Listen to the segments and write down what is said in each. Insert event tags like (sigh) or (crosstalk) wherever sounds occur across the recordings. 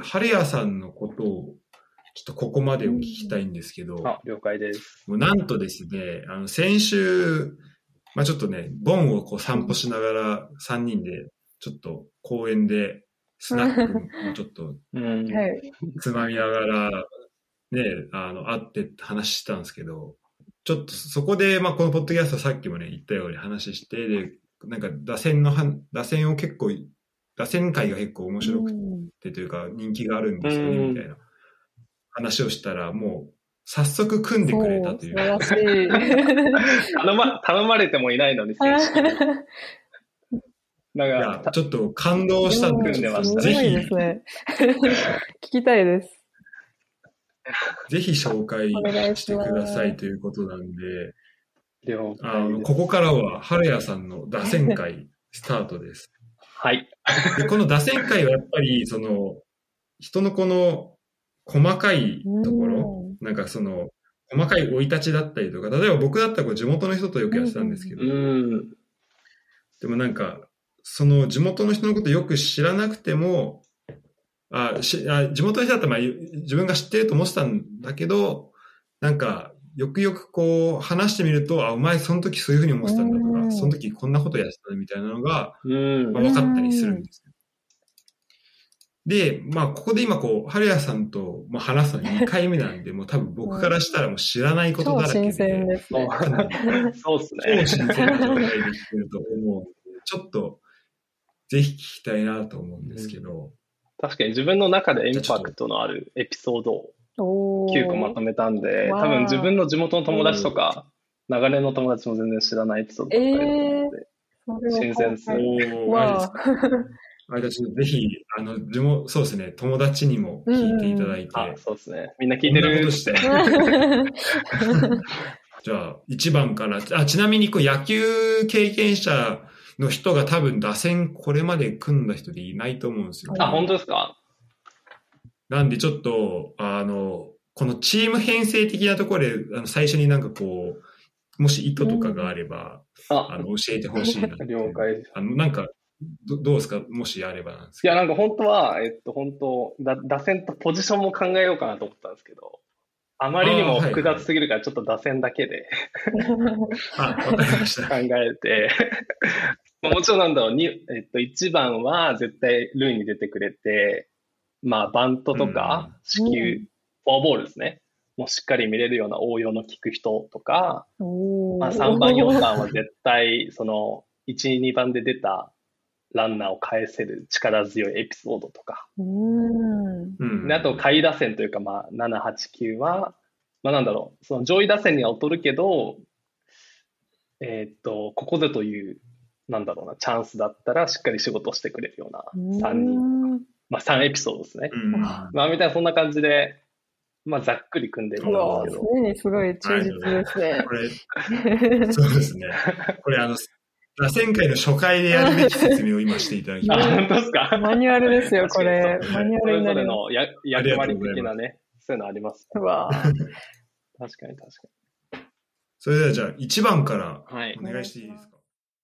春谷さんのことを、ちょっとここまでを聞きたいんですけど、あ、了解です。もうなんとですね、あの、先週、まあちょっとね、ボンをこう散歩しながら3人で、ちょっと公園で、スナックをちょっと。(laughs) つまみながら、ね、あの、会って話したんですけど、ちょっとそこで、まあこのポッドキャストさっきもね、言ったように話して、で、なんか打線のは、打線を結構、打線会が結構面白くうんてというか人気があるんですよね、うんみたいな話をしたら、もう、早速組んでくれたという。そう素晴らしい。頼ま、頼まれてもいないのに、選手だいかちょっと感動したんで、組んでましたすごいぜひですね。聞きたいです。ぜひ紹介ししてくださいということなんで、了あの。ここからは、春谷さんの打線会スタートです。はい。(laughs) で、この打線会はやっぱり、その、人のこの細かいところ、なんかその、細かい生い立ちだったりとか、例えば僕だったらこう地元の人とよくやってたんですけど、うん。でもなんか、その地元の人のことよく知らなくても、あしあ地元の人だったらまあ自分が知ってると思ってたんだけど、なんか、よくよくこう話してみると、あ、お前その時そういうふうに思ってたんだとか、うんその時こんなことやってたみたいなのが、うんまあ、分かったりするんですよ。で、まあ、ここで今こう、春谷さんとまあ話すの2回目なんで、(laughs) もう多分僕からしたらもう知らないこと超だらけで。新鮮ですね。そうです超ね。新鮮な状態で聞けると思うちょっと、ぜひ聞きたいなと思うんですけど、確かに自分の中でインパクトのあるエピソードを9個まとめたんで、多分自分の地元の友達とか、流れの友達も全然知らないエピソードばっかりだと思うので、それは新鮮ですあじゃあちょっとぜひ、あの、地元、そうですね、友達にも聞いていただいて、あ、そうですね。みんな聞いてこんなことして。るって。(laughs) じゃあ、1番から、あ、ちなみにこう野球経験者の人が多分打線これまで組んだ人でいないと思うんですよ。あ、本当ですか？なんでちょっと、あの、このチーム編成的なところで、あの最初になんかこう、もし意図とかがあれば、ああ、の、教えてほしいな。了解です。あの、なんか、どどうですか？もしあればなんですけいや、なんか本当は、えっと、本当だ、打線とポジションも考えようかなと思ったんですけど、あまりにも複雑すぎるから、ちょっと打線だけでど。(laughs) あ、わかりました。考えて、ま (laughs) あもちろんなんだろう、にえっと、1番は絶対塁に出てくれて、まあ、バントとか、四球、うん。フォアボールですね。もうしっかり見れるような応用の効く人とか、まあ、3番、4番は絶対、その、1、2番で出たランナーを返せる力強いエピソードとか。うん。うん。であと、下位打線というか、まあ、7、8、9は、まあ、なんだろう、その上位打線には劣るけど、えーっと、ここでという、なんだろうな、チャンスだったらしっかり仕事してくれるような3人、まあ、3エピソードですね。うんあまあ、みたいな、そんな感じで、まあ、ざっくり組んでみたんですけど。すでにすごい忠実ですね。これ、そうですね。これ、あの、打線会の初回でやるべき説明を今していただきまた。本当ですか？マニュアルですよ、これ。マニュアそれぞれルになりまのや役割的なね、そういうのあります。す。うわ確かに確かそれではじゃあ1番からに。はいお。願いしていいですか？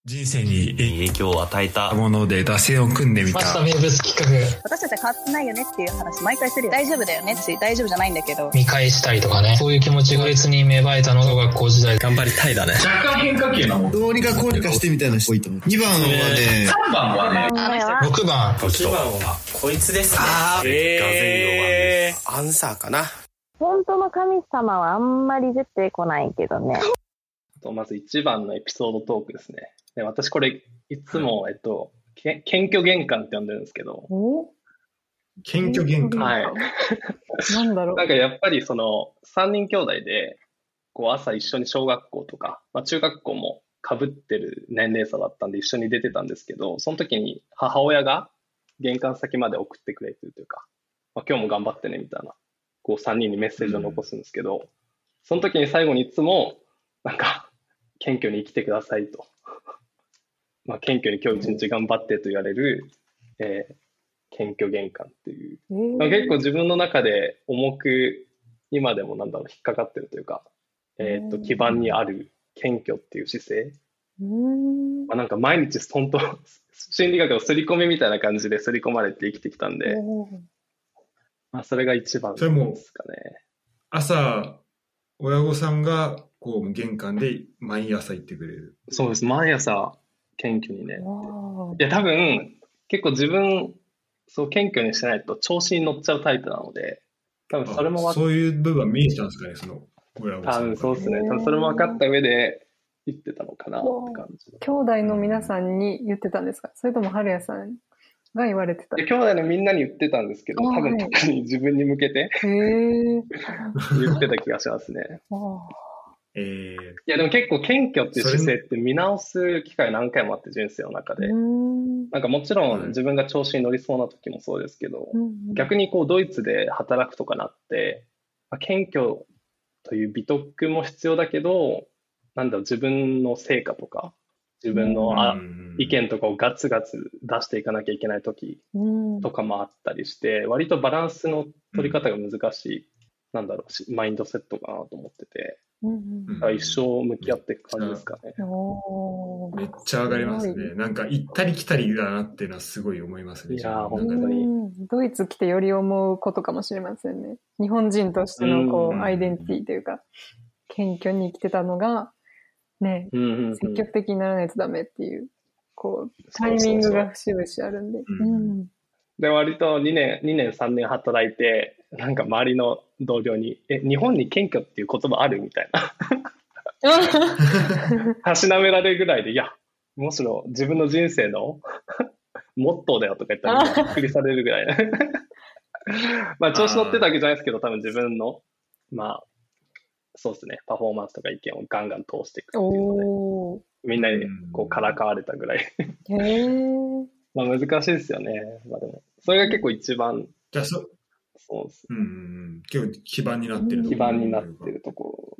人生に影響を与えたもので打線を組んでみた。名物企画私たちは変わってないよねっていう話毎回するよ。大丈夫だよねって大丈夫じゃないんだけど。見返したりとかねそういう気持ちが別に芽生えたのが学校時代頑張りたいだね若干変化球なもん。どうにかこうにかしてみたいな人多いと思う。2番はね、3番はね、あ6番1番はこいつですねあーえアンサーかな。本当の神様はあんまり出てこないけどね。とまず1番のエピソードトークですね。で私これ、いつも、えっと、け謙虚玄関って呼んでるんですけど、お？謙虚玄関。はい。(laughs) なんだろうなんかやっぱりその、3人兄弟で、こう朝一緒に小学校とか、まあ中学校も被ってる年齢差だったんで一緒に出てたんですけど、その時に母親が玄関先まで送ってくれてるというか、まあ、今日も頑張ってねみたいな、こう3人にメッセージを残すんですけど、その時に最後にいつも、なんか、謙虚に生きてくださいと。まあ、謙虚に今日一日頑張ってと言われる、えー謙虚玄関っていう。えー。まあ結構自分の中で重く今でもなんだろう引っかかってるというか、えーっとうん基盤にある謙虚っていう姿勢、まあ、なんか毎日本当 (laughs) 心理学の刷り込みみたいな感じで刷り込まれて生きてきたんで。まあ、それが一番それもですかね。朝、親御さんが、こう、玄関で毎朝行ってくれる。そうです。毎朝、謙虚にね。わいや、多分、結構自分、そう、謙虚にしてないと調子に乗っちゃうタイプなので、多分それもそういう部分は見えてたんですかね、その、親御多さんが。分そうですね。多分それも分かった上で言ってたのかなって感じ。兄弟の皆さんに言ってたんですか？それとも春谷さんが言われてた？で兄弟のみんなに言ってたんですけど、あ多分はい特に自分に向けて。(laughs) 言ってた気がしますね。わえー、いや、でも結構謙虚っていう姿勢って見直す機会何回もあって人生の中あ。でう。ん。なんかもちろはいん自分が調子に乗りそうな時もそうですけど、うん逆にこうドイツで働くとかなって、まあ、謙虚という美徳も必要だけど、なんだろう、自分の成果とか、自分のあうん意見とかをガツガツ出していかなきゃいけない時うんとかもあったりして、割とバランスの取り方が難しい、なんだろうし、マインドセットかなと思ってて、うんうん一生向き合っていく感じですかね。めっちゃ上がりますね。なんか行ったり来たりだなっていうのはすごい思いますね。いやー自分の中でうんドイツ来てより思うことかもしれませんね。日本人としてのこうんうアイデンティティというか、謙虚に生きてたのが、ね、うんうんうん積極的にならないとダメっていう、こう、タそうそうそうイミングが節々あるんで。うんうんで、割と2年、2年、3年働いて、なんか周りの同僚に、え、日本に謙虚っていう言葉ある？みたいな。(laughs) たしなめられるぐらいで、いや、むしろ自分の人生の (laughs) モットーだよとか言ったらびっくりされるぐらい。(laughs) まあ、調子乗ってたわけじゃないですけど、多分自分の、まあ、そうですね、パフォーマンスとか意見をガンガン通していくっていうので。みんなにこうからかわれたぐらい。へー。まあ難しいですよね。まあでも、それが結構一番、じゃあそ、そうです。うんうんうん、結構基盤になってるところ基盤になってるとこ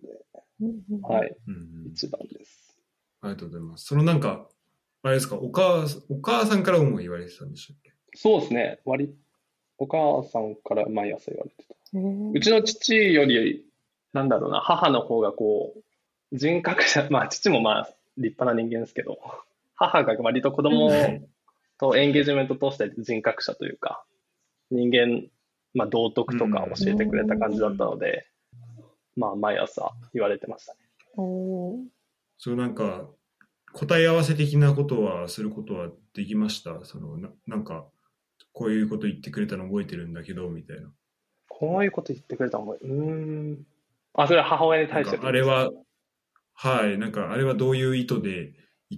ろで、はい、一番です。ありがとうございます。そのなんか、あれですか、お母さん、お母さんからも言われてたんでしたっけ？そうですね。割、お母さんから毎朝言われてた。うちの父より、なんだろうな、母の方がこう、人格者、(laughs) まあ父もまあ立派な人間ですけど、母が割と子供とエンゲージメント通して人格者というか、人間、まあ道徳とか教えてくれた感じだったので、まあ毎朝言われてましたね。おーそうなんか、答え合わせ的なことはすることはできました？そのななんか、こういうこと言ってくれたの覚えてるんだけど、みたいな。こういうこと言ってくれたのも、うーん。あ、それは母親に対してかあれは、はい、なんかあれはどういう意図でい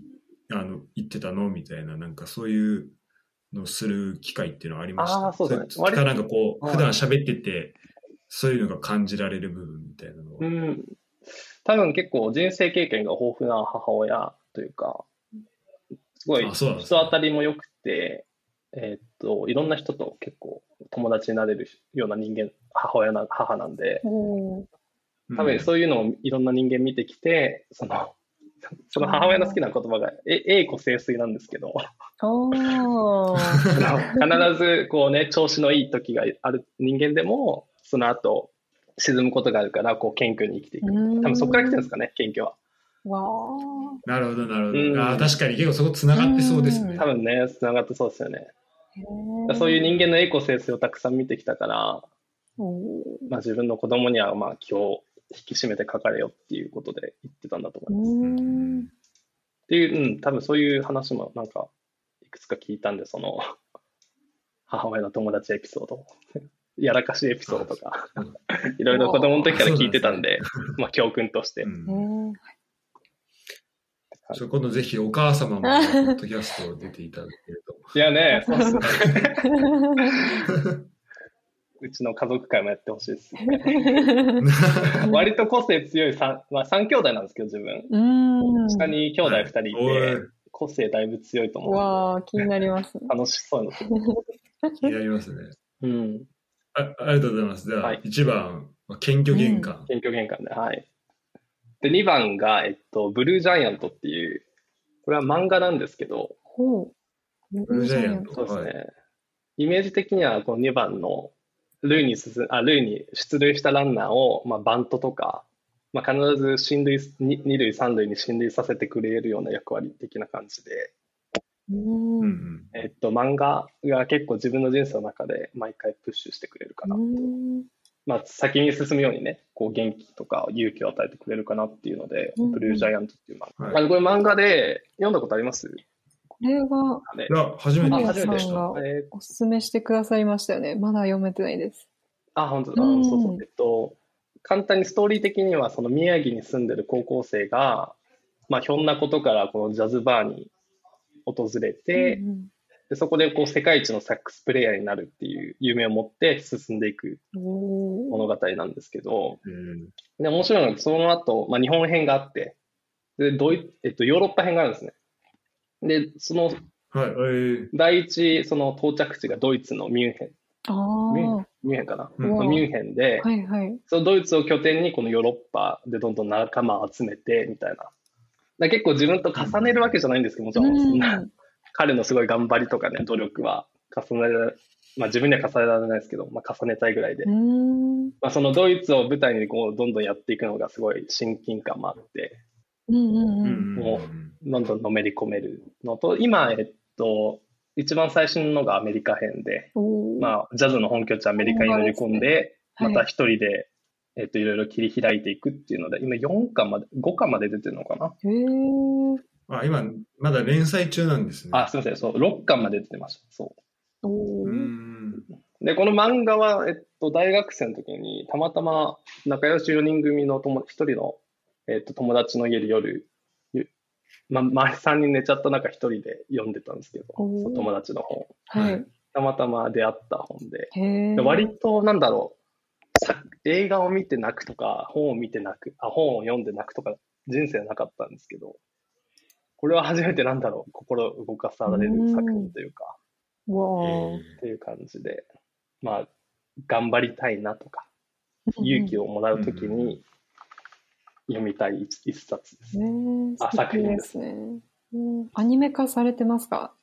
あの言ってたの？みたいな、なんかそういうのをする機会っていうのはありました。あーそうだねれかなんかこう、割普段喋ってて、そういうのが感じられる部分みたいなのは。うん。多分結構人生経験が豊富な母親というか、すごい人当たりも良くて、えーっと、いろんな人と結構友達になれるような人間、母親な、母なんで、多分そういうのをいろんな人間見てきて、その、その母親の好きな言葉が、え、栄枯盛衰なんですけど、必ずこうね、調子のいい時がある人間でも、その後、沈むことがあるから、こう、謙虚に生きていく。多分そこから来てるんですかね、謙虚は。わなるほど、なるほど。うんあー確かに結構そこ繋がってそうですね。多分ね、繋がってそうですよね。ーそういう人間の栄枯盛衰をたくさん見てきたから、まあ、自分の子供にはまあ気を引き締めて書かれよっていうことで言ってたんだと思います。うっんていう、うん、多分そういう話もなんかいくつか聞いたんで、その (laughs) 母親の友達エピソード、(laughs) やらかしエピソードとか、いろいろ子供の時から聞いてたんで、まあ教訓として。うんそう今度ぜひお母様も (laughs) ポッドキャスト出ていただけると。いやね、そうっすね。うちの家族会もやってほしいです。(laughs) 割と個性強い3、まあ3兄弟なんですけど、自分。うん。下に兄弟2人いおいて、個性だいぶ強いと思う。わあ、気になりますね。(laughs) 楽しそうな。気になりますね。うん。あありがとうございます。じゃあ、はい1番、まあ謙虚玄関。謙虚玄関で、はい。で、2番が、えっと、ブルージャイアントっていう、これは漫画なんですけど、ほう。ブルージャイアントそうですね。イメージ的には、この2番の、塁に進あ、塁に出塁したランナーを、まあ、バントとか、まあ、必ず進塁、に二塁、三塁に進塁させてくれるような役割的な感じで、ううん。んえっと、漫画が結構自分の人生の中で毎回プッシュしてくれるかな。うん。まあ、先に進むようにね、こう元気とか勇気を与えてくれるかなっていうので、うんブルージャイアントっていう漫画。はい。これ漫画で読んだことあります？これは、ねいや、初めて初めてさんがえーおすすめしてくださいましたよね。まだ読めてないです。あ、本当だ。うんそうそう。えっと、簡単にストーリー的には、その宮城に住んでる高校生が、まあ、ひょんなことからこのジャズバーに訪れて、うんでそこでこう世界一のサックスプレイヤーになるっていう夢を持って進んでいく物語なんですけど、うんで、面白いのが、その後、まあ、日本編があって、で、ドイえっと、ヨーロッパ編があるんですね。で、そのはい、えー、第一、その到着地がドイツのミュンヘン。あミュンヘンあ、ミュンヘンかな、うんまあミュンヘンで、はいはい。そのドイツを拠点にこのヨーロッパでどんどん仲間を集めてみたいな。だ結構自分と重ねるわけじゃないんですけど、もちろん、そんな彼のすごい頑張りとかね、努力は重ねる、まあ自分には重ねられないですけど、まあ重ねたいぐらいで。うん。まあそのドイツを舞台にこうどんどんやっていくのがすごい親近感もあって、うんうんう。うんんもどんどんのめり込めるのと、今、えっと、一番最新のがアメリカ編で、まあ、ジャズの本拠地アメリカに乗り込んで、はいまた一人で、えっと、いろいろ切り開いていくっていうので、今4巻まで、5巻まで出てるのかな、へえ。あ、今、まだ連載中なんですね。あ、すみません、そう、6巻まで出てました。そうん。う。で、この漫画は、えっと、大学生の時に、たまたま仲良し4人組の友一人の、えっと、友達の家で夜、ゆま、周り3人寝ちゃった中一人で読んでたんですけど、友達の本。はい。たまたま出会った本で。で割と、なんだろう、さ映画を見て泣くとか、本を見て泣く、あ、本を読んで泣くとか、人生なかったんですけど、これは初めてなんだろう、心動かされる作品というか、わあ。っていう感じで、まあ、頑張りたいなとか、勇気をもらうときに読みたい一一冊です。ねえ、あ素敵ですね。うんアニメ化されてますか？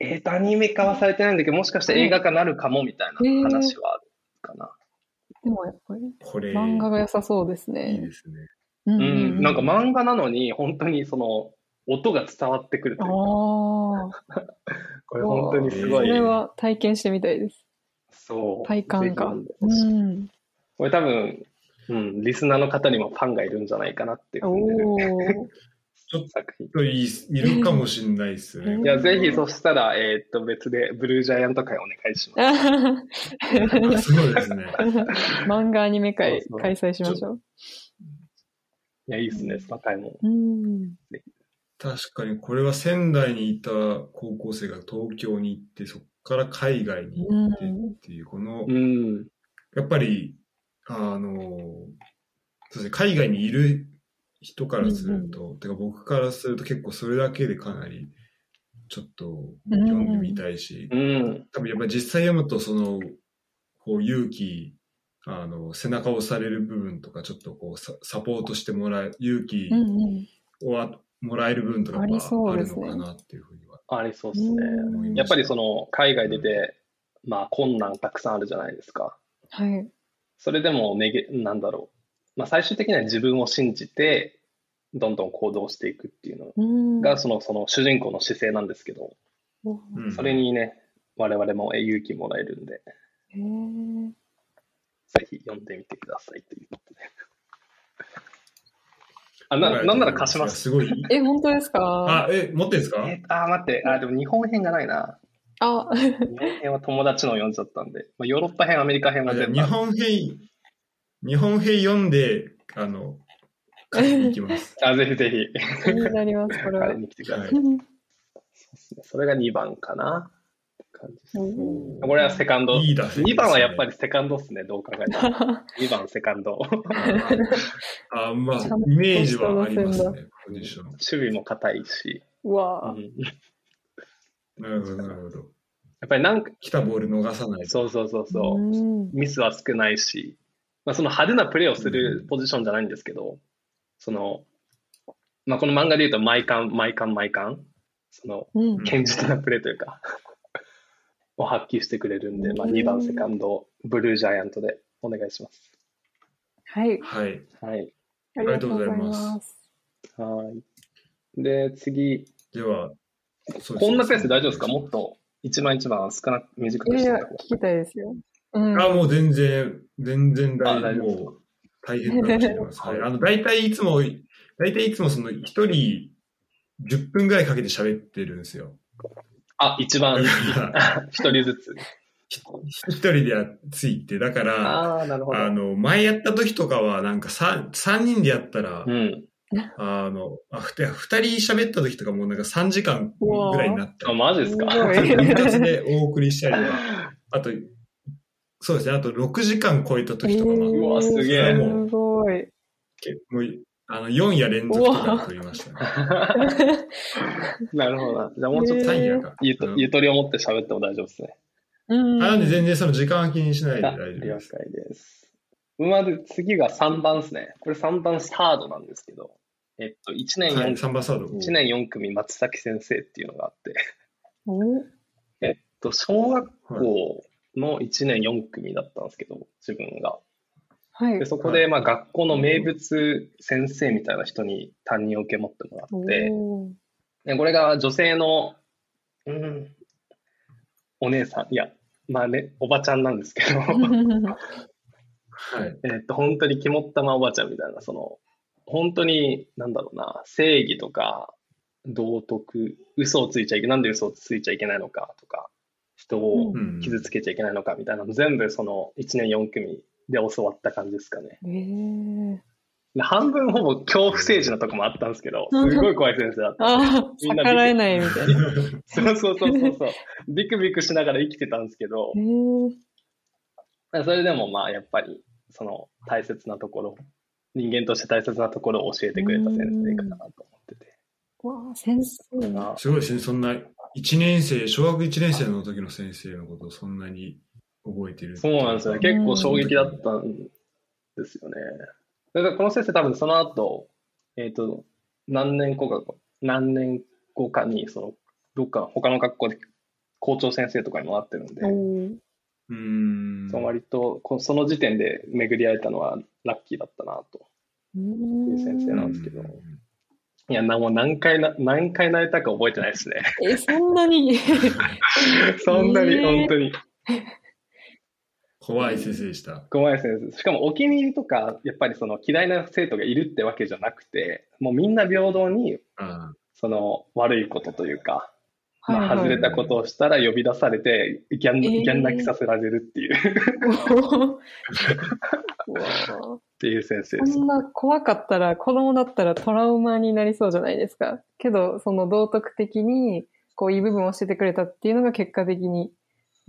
えっ、と、アニメ化はされてないんだけど、もしかして映画化なるかもみたいな話はあるかな。でもやっぱりこれ、漫画が良さそうですいいね。ですね。うんうん、なんか漫画なのに、本当にその、音が伝わってくるというか、ああ、(laughs) これ本当にすそごい。れは体験してみたいです。そう。体感がうん。これ多分、うん、リスナーの方にもファンがいるんじゃないかなって。ちょっ作品。といいいるかもしれないですね。いや、ぜひそしたら、えーっと、別でブルージャイアント会お願いします。あそうですね。漫画アニメ会開催しましょう。いや、いいですね、その回も。うん。確かにこれは仙台にいた高校生が東京に行って、そこから海外に行ってっていう、このう、ん。やっぱり、あの、そうですね、海外にいる人からすると、てか僕からすると結構それだけでかなり、ちょっと読んでみたいし、うん。多分やっぱり実際読むとその、こう勇気、あの、背中を押される部分とか、ちょっとこうササポートしてもらえ、勇気うんうん。もらえる部分とかありそうですねのかなっていうふうにはありそうですね。やっぱりその、海外出て、まあ、困難たくさんあるじゃないですか。はい。それでもめげ、なんだろう。まあ、最終的には自分を信じて、どんどん行動していくっていうのうん。が、その、その主人公の姿勢なんですけど、それにね、我々もえ勇気もらえるんで。ぜひ読んでみてくださいということで。あ、な、なんなら貸します。すごい。え、本当ですか？あ、え、持ってんですか？えあ、待って、あ、でも日本編がないな。あ、日本編は友達のを読んじゃったんで、まあ、ヨーロッパ編、アメリカ編は全部日本編、日本編読んで、あの、買いに行きます。(laughs) あ、ぜひぜひ、気になります、これは買い。に来てください。はいそうですねそれが2番かな。感じですうんこれはセカンド。いい打線ですね2番はやっぱりセカンドっすね、どう考えても。(laughs) 2番セカンド。あ、まあちゃん、とイメージはありますね、ポジション。守備も硬いし、うわあうん、やなるほど、なるほど。っぱりなんか、来たボール逃さない。そうそうそうそう。うんミスは少ないし、まあ、その派手なプレーをするポジションじゃないんですけど、その、まあ、この漫画で言うと、毎巻、毎巻、毎巻、その、うん。堅実なプレーというか、(laughs) を発揮してくれるんで、まあ、2番セカンド、ブルージャイアントでお願いします。はい。はい。はい。ありがとうございます。はい。で、次、では、こんなペースで大丈夫ですか？もっと一番一番少なく、短いやいやくしてた方、聞きたいですよ。うん。あ、もう全然、全然大丈夫大変だと思います。(laughs) はい。あの、大体いつも、大体いつもその一人10分ぐらいかけて喋ってるんですよ。あ、一番 (laughs) 一人ずつ。一人でやついて、だから、ああ、なるほど。あの、前やった時とかは、なんか三三人でやったら、うん。(laughs) あの、あ、二人喋った時とかもうなんか3時間ぐらいになったあ、り、マジですか？一発でお送りしたりとか、(laughs) あと、そうですね、あと6時間超えた時とかもあって、うわすげえもうすごい。けもうあの、4夜連続とか撮りましたね。(laughs) なるほどな。じゃあもうちょっと3夜か。ゆとうんゆとりを持って喋っても大丈夫ですね。うん。あなんで全然その時間は気にしないであ大丈夫了です。解です。まず次が3番ですね。これ3番スタートなんですけど、えっと、1年はい、4、3番サード。一年4組松崎先生っていうのがあって、おえっと、小学校の1年4組だったんですけど、自分が。はいで、。そこで、まあ、学校の名物先生みたいな人に担任を受け持ってもらって、でこれが女性の、うん、お姉さん、いや、まあね、おばちゃんなんですけど、(laughs) はい。えっと、本当に肝っ玉おばちゃんみたいな、その、本当に、なんだろうな、正義とか、道徳、嘘をついちゃいけない、なんで嘘をついちゃいけないのかとか、人をうん傷つけちゃいけないのかみたいなの、全部その1年4組で教わった感じですかね。えー、で半分ほぼ恐怖政治のとこもあったんですけど、(laughs) すごい怖い先生だった。ああ、みんな逆らえないみたいな。そ (laughs) うそうそうそうそう。ビクビクしながら生きてたんですけどえ、ー、それでもまあやっぱりその大切なところ、人間として大切なところを教えてくれた先生かなと思ってて。わあ、先生が。すごいですね、そんな、1年生、小学1年生の時の先生のことをそんなに覚えてる。そうなんですよね。結構衝撃だったんですよね。だからこの先生多分その後、えっ、と、何年後か、何年後かに、その、どっか他の学校で校長先生とかにもなってるんで、うーん。その割とこその時点で巡り会えたのはラッキーだったなとういう先生なんですけど。いや、なもう何回な、何回泣いたか覚えてないですね。え、そんなに？(laughs) そんなに、えー本当に。怖い先生でした。怖い先生。しかもお気に入りとか、やっぱりその嫌いな生徒がいるってわけじゃなくて、もうみんな平等に、あその悪いことというか、まあ、はいはい外れたことをしたら呼び出されて、ギャン、えーギャン泣きさせられるっていう、っていう先生ですそ。んな怖かったら、子供だったらトラウマになりそうじゃないですか。けど、その道徳的に、こう、いい部分を教えてくれたっていうのが結果的に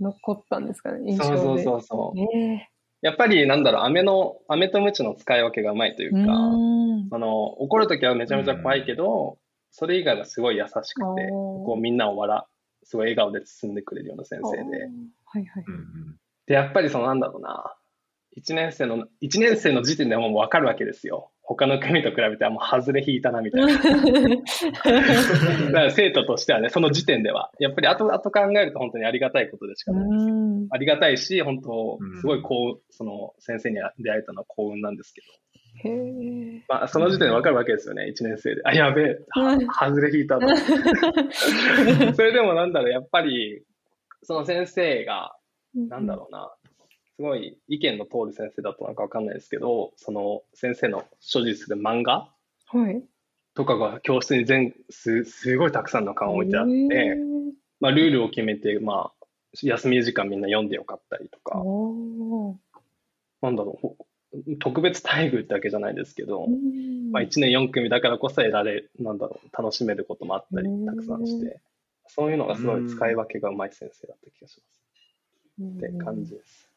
残ったんですかね、印象で。そうそうそう。えやっぱりなんだろう、飴の、飴とムチの使い分けがうまいというえか、ーん。その怒るときはめちゃめちゃ怖いけど、それ以外はすごい優しくて、こうみんなを笑、すごい笑顔で包んでくれるような先生で。はいはいー。うんうんで、やっぱりそのなんだろうな、1年生の、一年生の時点でもう分かるわけですよ。他の組と比べてはもう外れ引いたなみたいな。(laughs) だから生徒としてはね、その時点では。やっぱり後々考えると本当にありがたいことでしかない。うん。ありがたいし、本当うん、すごいこう、その先生に出会えたのは幸運なんですけど。へえ。まあ、その時点で分かるわけですよね、1年生で。あ、やべえ、外れ引いたと。(laughs) それでもなんだろう、やっぱり、その先生が、なんだろうな、すごい意見の通る先生だったのか分かんないですけど、その先生の所持する漫画。とかが教室に全すすごいたくさんの缶置いてあって、まあ、ルールを決めて、まあ、休み時間みんな読んでよかったりとか、なんだろうほ、特別待遇ってわけじゃないですけど、うんまあ、1年4組だからこそ得られ、なんだろう、楽しめることもあったりうんたくさんして、そういうのがすごい使い分けがうまい先生だった気がします。って感じです。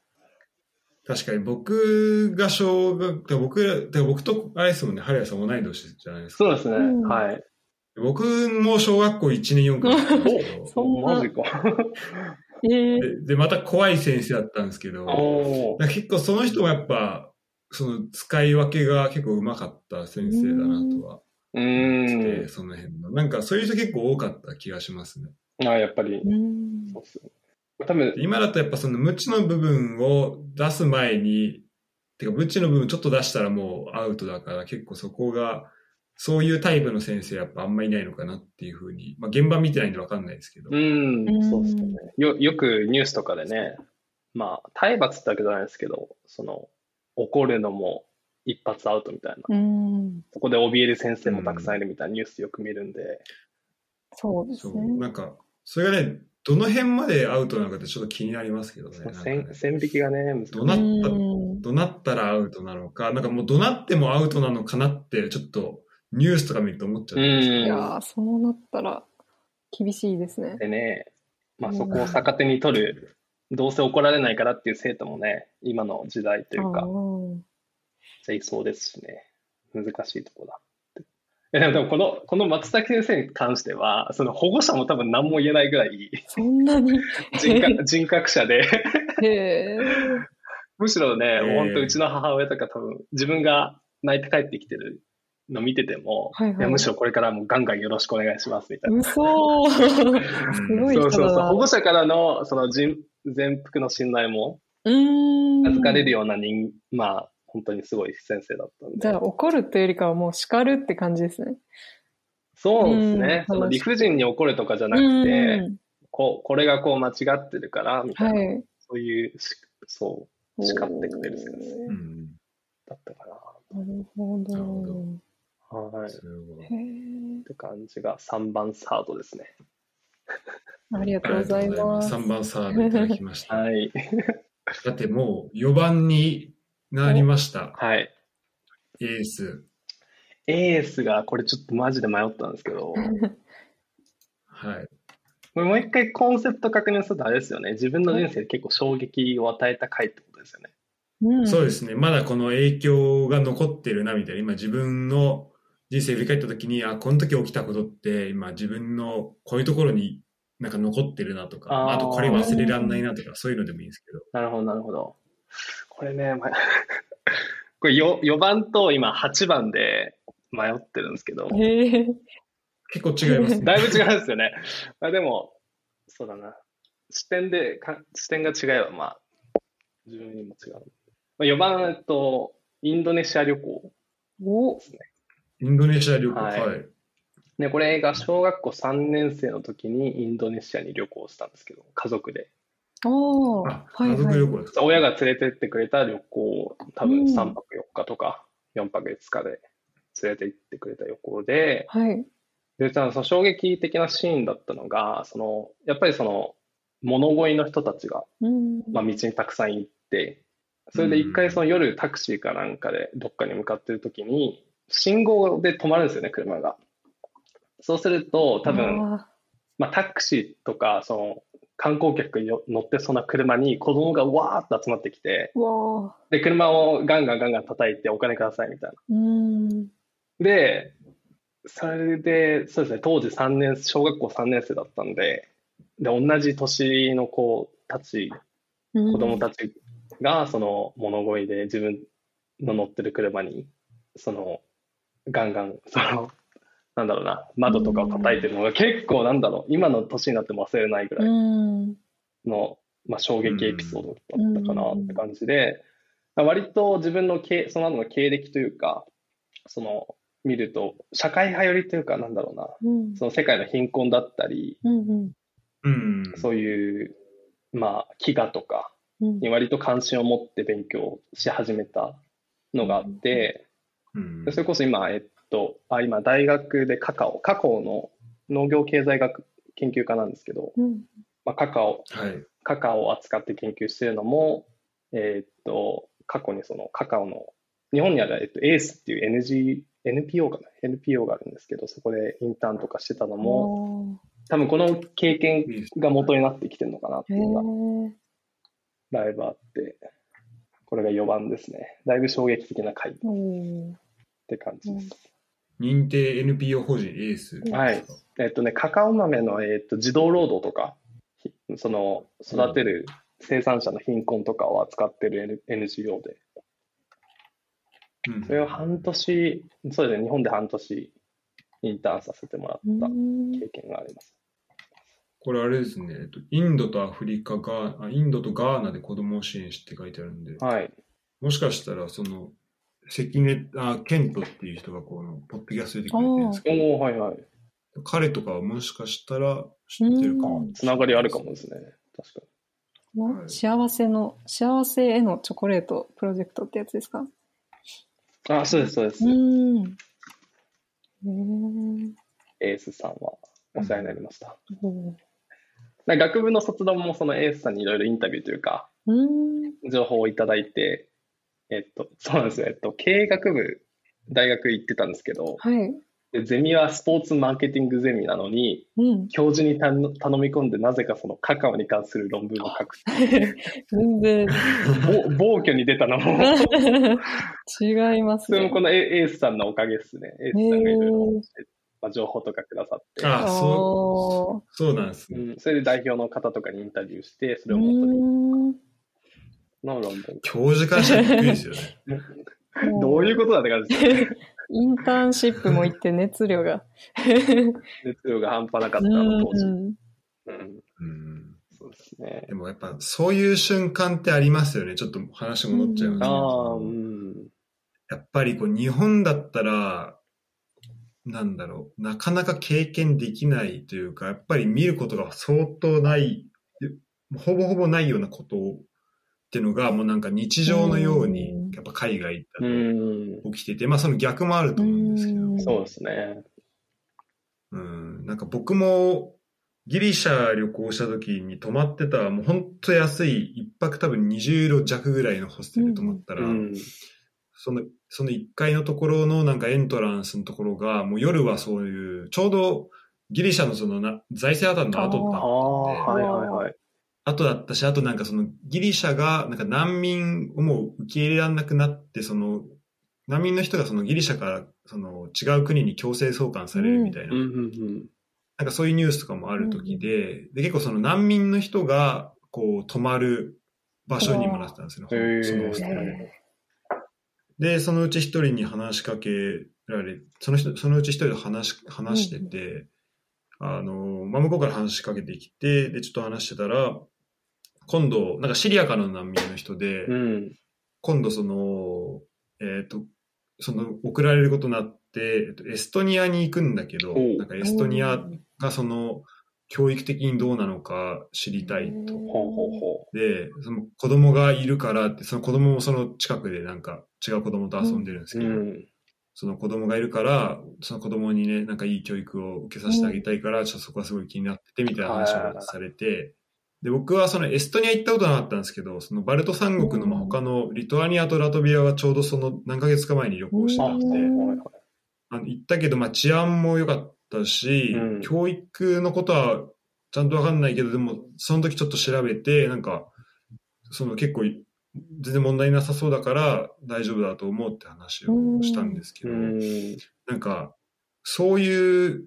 確かに僕が小学、で僕僕とあれですもんね、ハリアさん同い年じゃないですか。そうですね、うんはい。僕も小学校1年4組だったんですけどマジか。えーで、でまた怖い先生だったんですけど、結構その人もやっぱ、その使い分けが結構うまかった先生だなとはう思ってその辺の。なんかそういう人結構多かった気がしますね。ん。あやっぱり、うんそうっすね。多分、今だとやっぱその無知の部分を出す前に、てか無知の部分ちょっと出したらもうアウトだから結構そこがそういうタイプの先生やっぱあんまいないのかなっていうふうに、まあ現場見てないんでわかんないですけど。うん、そうですよね。よ、よくニュースとかでね、まあ、体罰ってわけじゃないですけど、その、怒るのも一発アウトみたいな。うん。そこで怯える先生もたくさんいるみたいなニュースよく見るんで、そうですね。なんか、それがね、どの辺までアウトなのかってちょっと気になりますけどね。ね線引きがね、難しい。どなったったらアウトなのか、なんかもうどなってもアウトなのかなって、ちょっとニュースとか見ると思っちゃうんですうんいやーそうなったら厳しいですね。でね、まあそこを逆手に取る、どうせ怒られないからっていう生徒もね、今の時代というか、じゃいそうですしね、難しいとこだ。えでもでもこの、この松崎先生に関しては、その保護者も多分何も言えないぐらいそんなに？人格 (laughs) 人格者で。むしろね、えー本当うちの母親とか多分自分が泣いて帰ってきてるの見てても、はいはいやむしろこれからもガンガンよろしくお願いしますみたいな。嘘ー (laughs) すごい人そうそうそう。保護者からのその人全幅の信頼もうーん。預かれるような人、まあ、本当にすごい先生だったんで。じゃあ怒るというよりかはもう叱るって感じですね。そうですね。うんその理不尽に怒るとかじゃなくて、こう、これがこう間違ってるから、みたいな、はい。そういうし、そう、叱ってくれる先生うん。だったかなるほなるほど。な。はい。っすごい。へーて感じが3番サードですね。ありがとうございます。3番サードいただきました。はい。だってもう4番になりました。はい。エース。エースが、これちょっとマジで迷ったんですけど、はい。これもう一回コンセプト確認するとあれですよね。自分の人生で結構衝撃を与えた回ってことですよね。うんそうですね。まだこの影響が残ってるな、みたいな。今自分の人生振り返った時に、あ、この時起きたことって、今自分のこういうところになんか残ってるなとか、あーあとこれ忘れらんないなとか、そういうのでもいいんですけど。なるほど、なるほど。これね、ま、(laughs) これ 4, 4番と今8番で迷ってるんですけど。結構違いますね。(laughs) だいぶ違うんですよね。(laughs) まあ、でも、そうだな。視点でか、視点が違えば、まあ、自分にも違う。まあ、4番、と、インドネシア旅行ね。インドネシア旅行。ははいい。で、これが小学校3年生の時にインドネシアに旅行したんですけど、家族で。おーあ、はい家族はい。旅行ですか？親が連れてってくれた旅行、多分うん3泊4日とか4泊5日で連れて行ってくれた旅行で、はい。で、そのその衝撃的なシーンだったのが、その、やっぱりその、物乞いの人たちが、うん。まあ、道にたくさん行って、それで一回その夜タクシーかなんかでどっかに向かってる時に、信号で止まるんですよね、車が。そうすると、多分、あまあ、タクシーとか、その、観光客がよ乗ってそうな車に子供がわーっと集まってきて、で、車をガンガンガンガン叩いてお金くださいみたいな。で、それで、そうですね、当時3年、小学校3年生だったんで、で、同じ年の子たち、子子供たちが、その物乞いで自分の乗ってる車に、その、ガンガン、その、なんだろうな、窓とかを叩いてるのが結構なんだろう、今の年になっても忘れないぐらいうん。の、まあ、衝撃エピソードだったかなって感じで、割と自分の経その後の経歴というか、その、見ると、社会派寄りというか、なんだろうな、うん。その世界の貧困だったり、うん。うん。そういう、まあ、飢餓とかうん。に割と関心を持って勉強し始めたのがあって、うんでそれこそ今、えっと、あ今、大学でカカオ、カカオの農業経済学研究家なんですけど、うん。まあ、カカオ、はい。カカオを扱って研究してるのも、えーっと、過去にそのカカオの、日本にある、えっと、エースっていう NG、NPO かな ?NPO があるんですけど、そこでインターンとかしてたのも、も多分この経験が元になってきてるのかなってへいうのがえ。だいぶあって、これが4番ですね。だいぶ衝撃的な回って感じです。認定 NPO 法人エース。はい。えっとね、カカオ豆の、えっと、児童労働とか、ひその、育てる生産者の貧困とかを扱ってる N- NGO で、うんそれを半年、そうですね、日本で半年インターンさせてもらったうん経験があります。これあれですね、えっとインドとアフリカが、あインドとガーナで子供を支援して書いてあるんで、はい。もしかしたらその関根、あ、ケントっていう人がこの、ポッドキャストで出てくれてるんですけおおはいはい。ど、彼とかはもしかしたら知ってるかも。つながりあるかもですね。確かの幸せの、幸せへのチョコレートプロジェクトってやつですか？に。あ、そうです、そうです。うん。エースさんはお世話になりました。おーなんか学部の卒論もそのエースさんにいろいろインタビューというか、うん。情報をいただいて、えっと、そうなんですよ。えっと、経営学部、大学行ってたんですけど、はい。でゼミはスポーツマーケティングゼミなのに、うん。教授に頼頼み込んで、なぜかそのカカオに関する論文を書く。(laughs) 全然ぼ暴挙に出たのも、(laughs) 違いますねそれも。このエエースさんのおかげですね。エースさんがいろいろ、まあ、情報とかくださって、あ、そう、そうなんですね。うん、それで代表の方とかにインタビューして、それうを元にん。の論文。教授からしたらびっくりですよね。どういうことだって感じですよね。インターンシップも行って熱量が。熱量が半端なかったうあの当時。ん。うん、うん。そうですね。でもやっぱそういう瞬間ってありますよね。ちょっと話戻っちゃいますけどああ、うん。やっぱりこう日本だったら、なんだろう、なかなか経験できないというか、やっぱり見ることが相当ない、ほぼほぼないようなことっていうのが、もうなんか日常のよううんに、やっぱ海外だうん。と起きてて、まあその逆もあると思うんですけど、うんそうですね。うん、なんか僕もギリシャ旅行した時に泊まってた、もう本当安い、一泊多分20ユーロ弱ぐらいのホステルに泊まったら、うん。その、その1階のところのなんかエントランスのところが、もう夜はそういう、ちょうどギリシャのそのな財政破綻の後だったんで、はいはいはい。後だったし、あとなんかそのギリシャがなんか難民をもう受け入れられなくなって、その難民の人がそのギリシャからその違う国に強制送還されるみたいな、うんうんなんかそういうニュースとかもある時で、で結構その難民の人がこう泊まる場所にもなってたんですよそのホステルで。で、そのうち一人に話しかけられ、その人、そのうち一人と話し、話してて、あの、まあ、向こうから話しかけてきて、で、ちょっと話してたら、今度、なんかシリアからの難民の人で、うん。うん。今度その、えっ、と、その、送られることになって、えっと、エストニアに行くんだけど、なんかエストニアがその、教育的にどうなのか知りたいと。ほうほうほで、その子供がいるからって、その子供もその近くでなんか違う子供と遊んでるんですう。けど、うん。その子供がいるから、その子供にね、なんかいい教育を受けさせてあげたいから、ちょっとそこはすごい気になってて、みたいな話をされて、で、僕はそのエストニア行ったことなかったんですけど、そのバルト三国のまあ他のリトアニアとラトビアはちょうどその何ヶ月か前に旅行してあ、たんで。あの行ったけど、まあ治安も良かったし、うん。教育のことはちゃんとわかんないけど、でもその時ちょっと調べて、なんか、その結構全然問題なさそうだから大丈夫だと思うって話をしたんですけど、うん。なんか、そういう、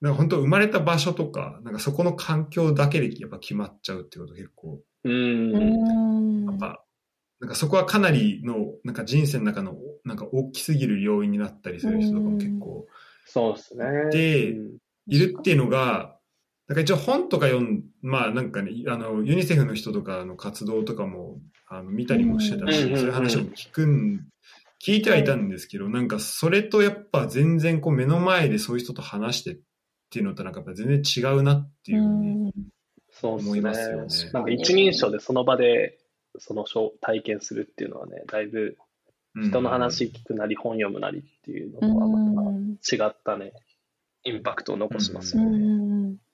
なんか本当生まれた場所とか、なんかそこの環境だけでやっぱ決まっちゃうっていうこと結構、うん。うんやっぱ、なんかそこはかなりの、なんか人生の中の、なんか大きすぎる要因になったりする人とかも結構そうですね。でうんいるっていうのが、なんか一応本とか読ん、まあなんかね、あの、ユニセフの人とかの活動とかも、あの、見たりもしてたし、うんそういう話も聞くん、聞いてはいたんですけど、なんかそれとやっぱ全然こう目の前でそういう人と話してっていうのとなんかやっぱ全然違うなっていうふうにそうです思いますよね。ね。なんか一人称でその場でその書体験するっていうのはね、だいぶ人の話聞くなり本読むなりっていうのとはまた違ったね、インパクトを残しますよね。うん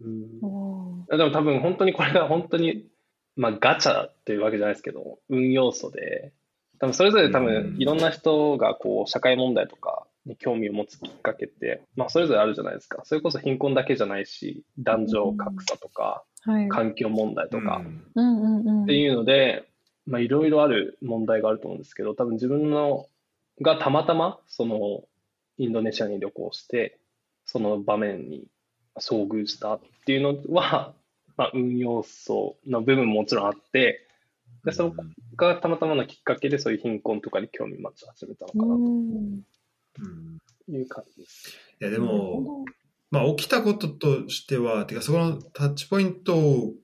でも多分本当にこれが本当に、まあガチャっていうわけじゃないですけど、運要素で、多分それぞれ多分いろんな人がこう社会問題とかに興味を持つきっかけって、まあそれぞれあるじゃないですか。それこそ貧困だけじゃないし、男女格差とか、はい。環境問題とかうんうんうん。っていうので、まあいろいろある問題があると思うんですけど、多分自分のがたまたまそのインドネシアに旅行して、その場面に遭遇したっていうのは、(laughs) まあ、運要素の部分ももちろんあって、でそこがたまたまのきっかけでそういう貧困とかに興味持ち始めたのかなうん。という感じです。いやでも、まあ起きたこととしては、てかそこのタッチポイント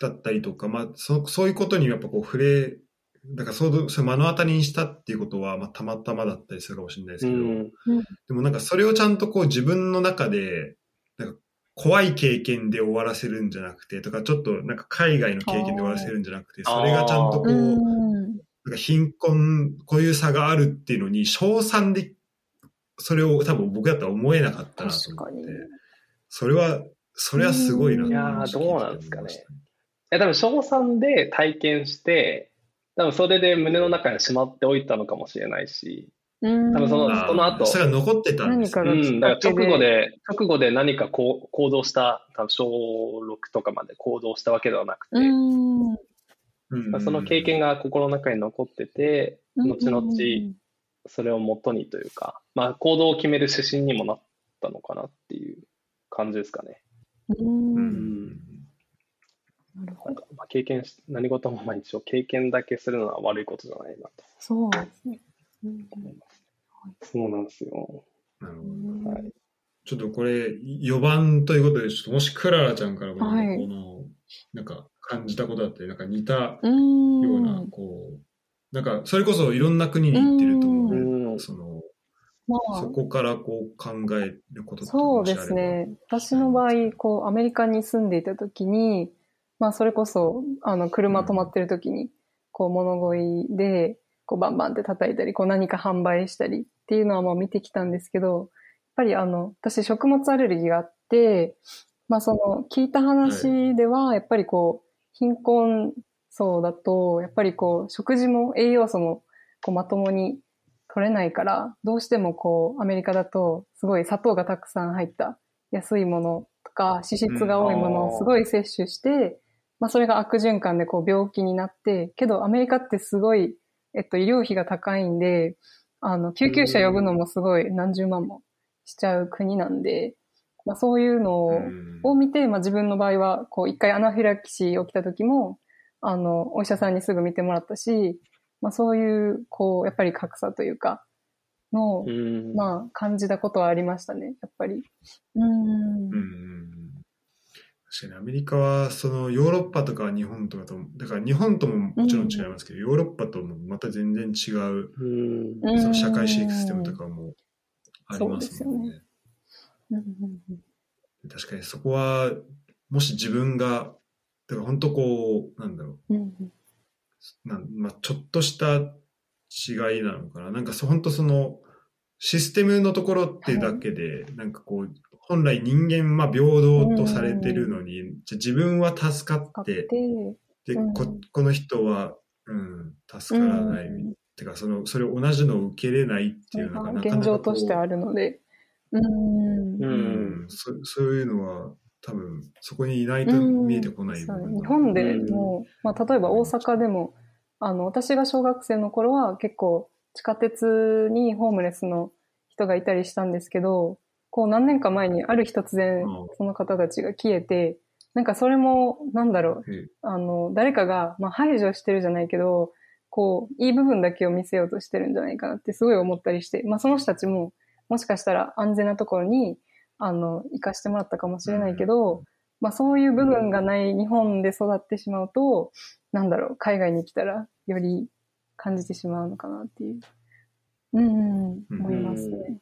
だったりとか、まあそそういうことにやっぱこう触れだからそうそれ目の当たりにしたっていうことは、まあ、たまたまだったりするかもしれないですけど、うん。でもなんかそれをちゃんとこう自分の中で、怖い経験で終わらせるんじゃなくて、とかちょっとなんか海外の経験で終わらせるんじゃなくて、それがちゃんとこう、うん。なんか貧困、こういう差があるっていうのに、賞賛で、それを多分僕だったら思えなかったなと思って確かに。。それは、それはすごいなといや思いましたーどうなんですかね。いや、多分、小3で体験して、多分それで胸の中にしまっておいたのかもしれないし、うん。多分そのその後。それが残ってたんですうん、だから直後で、直後で何かこう行動した、多分小6とかまで行動したわけではなくて、うん。うん。その経験が心の中に残ってて、後々うんそれを元にというか、まあ行動を決める指針にもなったのかなっていう感じですかね。うん。うん。なるほど。なんかまあ経験し、何事もまあ一応経験だけするのは悪いことじゃないなと。そうですね。うん思います。そうなんですよ。なるほどはい。ちょっとこれ、4番ということで、ちょっともしクララちゃんからも、はいこの、なんか感じたことだったり、なんか似たうん。ような、こう、なんか、それこそいろんな国に行ってると思ううんん。その、まあそこからこう考えることそうですね。私の場合、こう、アメリカに住んでいた時に、まあ、それこそ、あの、車止まってる時に、こう、物乞いで、こう、バンバンって叩いたり、こう、何か販売したりっていうのはもう見てきたんですけど、やっぱりあの、私、食物アレルギーがあって、まあ、その、聞いた話では、やっぱりこう、貧困層だと、やっぱりこう、食事も栄養素も、こう、まともに取れないから、どうしてもこう、アメリカだと、すごい砂糖がたくさん入った安いものとか、脂質が多いものをすごい摂取して、まあそれが悪循環でこう病気になって、けどアメリカってすごい、えっと、医療費が高いんで、あの、救急車呼ぶのもすごい何十万もしちゃう国なんで、まあそういうのを、見て、まあ自分の場合は、こう一回アナフィラキシー起きた時も、あの、お医者さんにすぐ見てもらったし、まあそういう、こう、やっぱり格差というか、の、うん。まあ感じたことはありましたね、やっぱり。うん確かにアメリカはそのヨーロッパとか日本とかとだから日本とももちろん違いますけど、ヨーロッパともまた全然違ううん。うんその社会システムとかもありますもんね。うんうんうん確かにそこはもし自分がだから本当こうなんだろううんうんなんまあ、ちょっとした違いなのかな。なんかそ本当そのシステムのところってだけで、なんかこう本来人間まあ平等とされてるのに、じゃあ自分は助かってて、で、うん。ここの人は、うん、助からない。うんてかそのそれを同じのを受けれないっていうのがなかなか現状としてあるので。うん。ううん。ん、そそういうのは多分そこにいないと見えてこない日本でうん。も、まあ、例えば大阪でも、あの、私が小学生の頃は結構地下鉄にホームレスの人がいたりしたんですけど、こう何年か前にある日突然うん。その方たちが消えて、なんかそれも、なんだろう、えあの、誰かが、まあ、排除してるじゃないけど、こう、いい部分だけを見せようとしてるんじゃないかなってすごい思ったりして、まあ、その人たちも、もしかしたら安全なところに、あの、行かしてもらったかもしれないけど、まあ、そういう部分がない日本で育ってしまうと、なんだろう、海外に来たらより感じてしまうのかなっていう、うん、うん、思いますね。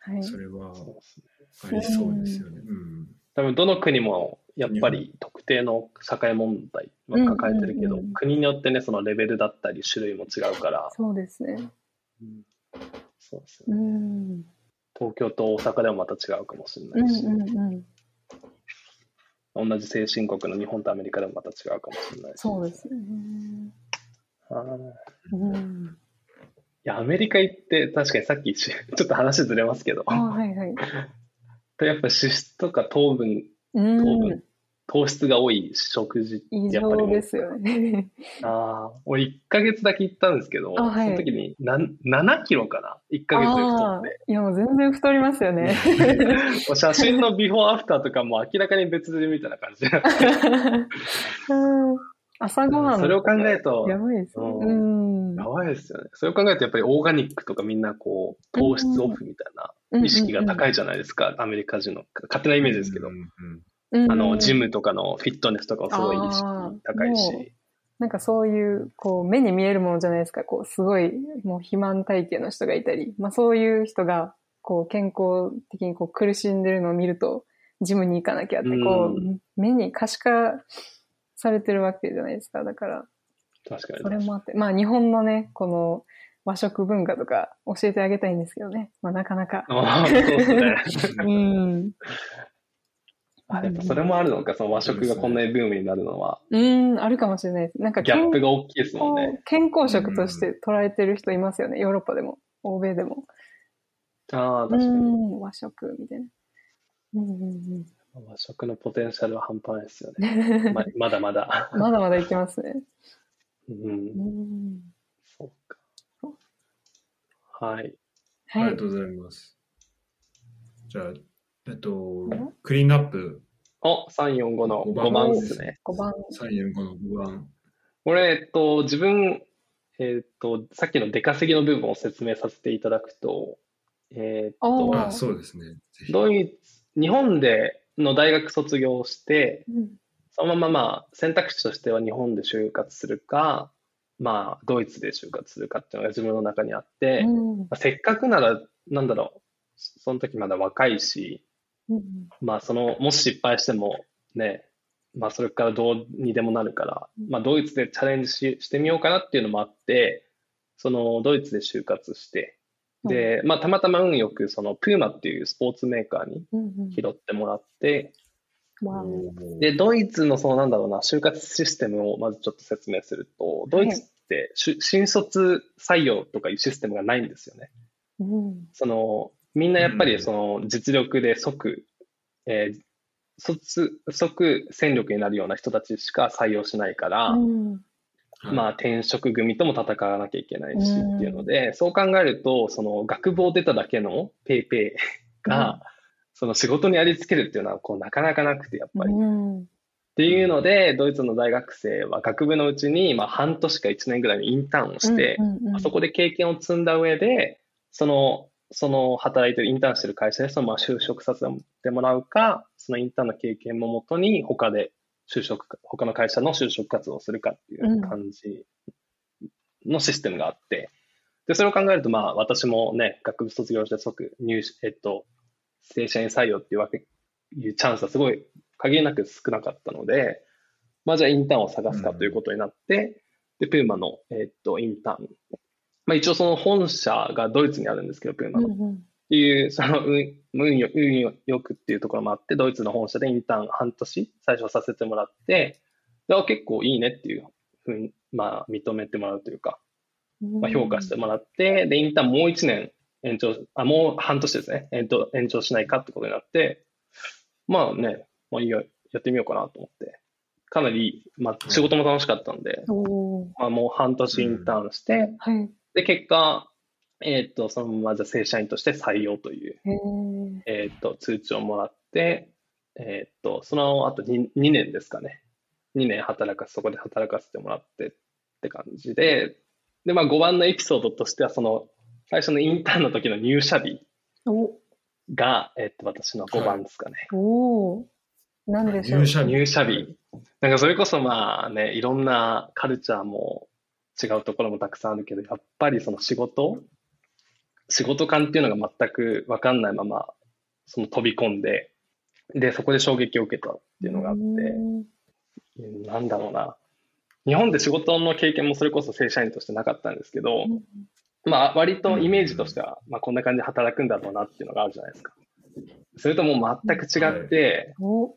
はい。それは。ありそうですよね。うん多分どの国もやっぱり特定の社会問題は抱えてるけど、うんうんうん国によってね、そのレベルだったり種類も違うから、そうですね。うんそうですうね。ん。東京と大阪でもまた違うかもしれうなんいし、うんうん。同じ先進国の日本とアメリカでもまた違うかもしれないし。そうですね。あーうん。いや、アメリカ行って、確かにさっき (laughs) ちょっと話ずれますけど、あはいはい。やっぱ脂質とか糖分、うん糖分。糖質が多い食事やっぱりですよね。ああ、俺1ヶ月だけ行ったんですけど、あはいその時になん7キロかな ?1 ヶ月で太って。いやもう全然太りますよね。(laughs) 写真のビフォーアフターとかも明らかに別でみたいな感じで。(laughs) うん朝ごはん。それを考えると、やばいですね。ううん。やばいですよね。それを考えるとやっぱりオーガニックとかみんなこう、糖質オフみたいな意識が高いじゃないですか、アメリカ人の。勝手なイメージですけど。うんうんうんあの、ジムとかのフィットネスとかもすごい意識高いし。なんかそういう、こう、目に見えるものじゃないですか。こう、すごい、もう肥満体型の人がいたり、まあそういう人が、こう、健康的にこう苦しんでるのを見ると、ジムに行かなきゃって、こう、目に可視化されてるわけじゃないですか。だから、確かに。それもあって、まあ日本のね、この和食文化とか教えてあげたいんですけどね。まあなかなか。ああ、そうですね。(laughs) うん。あ、やっぱそれもあるのか、その和食がこんなにブームになるのは、うん、あるかもしれないです。なんかギャップ健が大きいですもんね。健康食として捉えてる人いますよね。ヨーロッパでも、欧米でも。ああ、う確かに。ん、和食みたいな。うんうんうん和食のポテンシャルは半端ないですよね。(laughs) ままだまだ。まだまだいけますね。う。うんんそうか。はい。はいありが。とうございます。じゃあ、えっと、クリーンアップお、345の5番ですね。5番。345の5番。これ、えっと、自分、えっと、さっきの出稼ぎの部分を説明させていただくと、えっと、あ、そうですね。ぜひドイツ、日本での大学卒業して、うん。そのまままあ選択肢としては日本で就活するか、まあドイツで就活するかっていうのが自分の中にあって、うん。まあせっかくなら、なんだろう、その時まだ若いし、うん。まあその、もし失敗してもね、まあそれからどうにでもなるから、まあドイツでチャレンジししてみようかなっていうのもあって、そのドイツで就活して、で、まあたまたま運よくそのプーマっていうスポーツメーカーにうんうん。拾ってもらって、わおで、ドイツのそのなんだろうな、就活システムをまずちょっと説明すると、ドイツってし新卒採用とかいうシステムがないんですよね。うん。その、みんなやっぱりその実力で即、えー卒、即戦力になるような人たちしか採用しないから、うんはい。まあ転職組とも戦わなきゃいけないしうん。っていうので、そう考えると、その学部を出ただけのペイペイが、その仕事にありつけるっていうのはこうなかなかなくて、やっぱり。うん。っていうので、ドイツの大学生は学部のうちに、まあ、半年か1年ぐらいのインターンをして、うんうんうん。あそこで経験を積んだ上で、その、その働いてる、インターンしてる会社でそのまま就職させてもらうか、そのインターンの経験ももとに他で就職、他の会社の就職活動をするかっていう感じのシステムがあって、で、それを考えると、まあ、私もね、学部卒業して即入試、えっと、正社員採用っていうわけ、いうチャンスはすごい限りなく少なかったので、まあじゃあインターンを探すかということになって、で、プーマの、えっと、インターン。まあ一応その本社がドイツにあるんですけど、プーマの。うんうんていう、その運運よ運よよくっていうところもあって、ドイツの本社でインターン半年最初させてもらって、であ結構いいねっていうふうに、まあ認めてもらうというか、まあ、評価してもらって、で、インターンもう1年延長、あ、もう半年ですね、延長延長しないかってことになって、まあね、まあいいよ、やってみようかなと思って、かなり、まあ仕事も楽しかったんで、まあもう半年インターンして、はい。で、結果、えっと、そのままじゃあ正社員として採用という、えっと、通知をもらって、えっと、その後 2, 2年ですかね。2年働かせ、そこで働かせてもらってって感じで、で、まあ5番のエピソードとしては、その、最初のインターンの時の入社日おが、えっと、私の5番ですかね。おーなんでしょう。入社日入社日。なんかそれこそまあね、いろんなカルチャーも違うところもたくさんあるけど、やっぱりその仕事、仕事感っていうのが全くわかんないまま、その飛び込んで、で、そこで衝撃を受けたっていうのがあって、うんなんだろうな。日本で仕事の経験もそれこそ正社員としてなかったんですけど、まあ割とイメージとしては、まあこんな感じで働くんだろうなっていうのがあるじゃないですか。それともう全く違って、お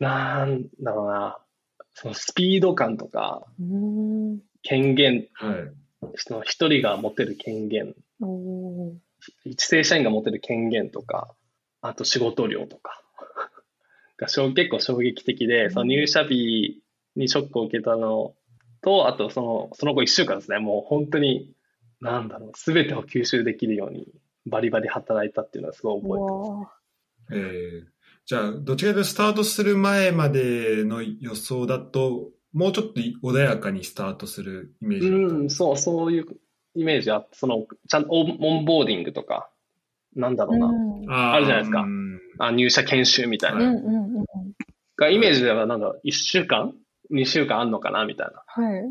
なんだろうな、そのスピード感とか、うん権限、はい。その一人が持てる権限、正社員が持てる権限とか、あと仕事量とか、が衝結構衝撃的で、その入社日にショックを受けたのと、あとその、その後一週間ですね、もう本当に、なんだろう、すべてを吸収できるように、バリバリ働いたっていうのはすごい覚えてます。わえー、じゃあ、どっちかというとスタートする前までの予想だと、もうちょっと穏やかにスタートするイメージだったうん、そう、そういうイメージあって、その、ちゃんとオンオンボーディングとか、なんだろうな、うんあるじゃないですかうんあ入社研修みたいな。うんうんうんがイメージではなんだろう、1週間？2週間あんのかなみたいはい。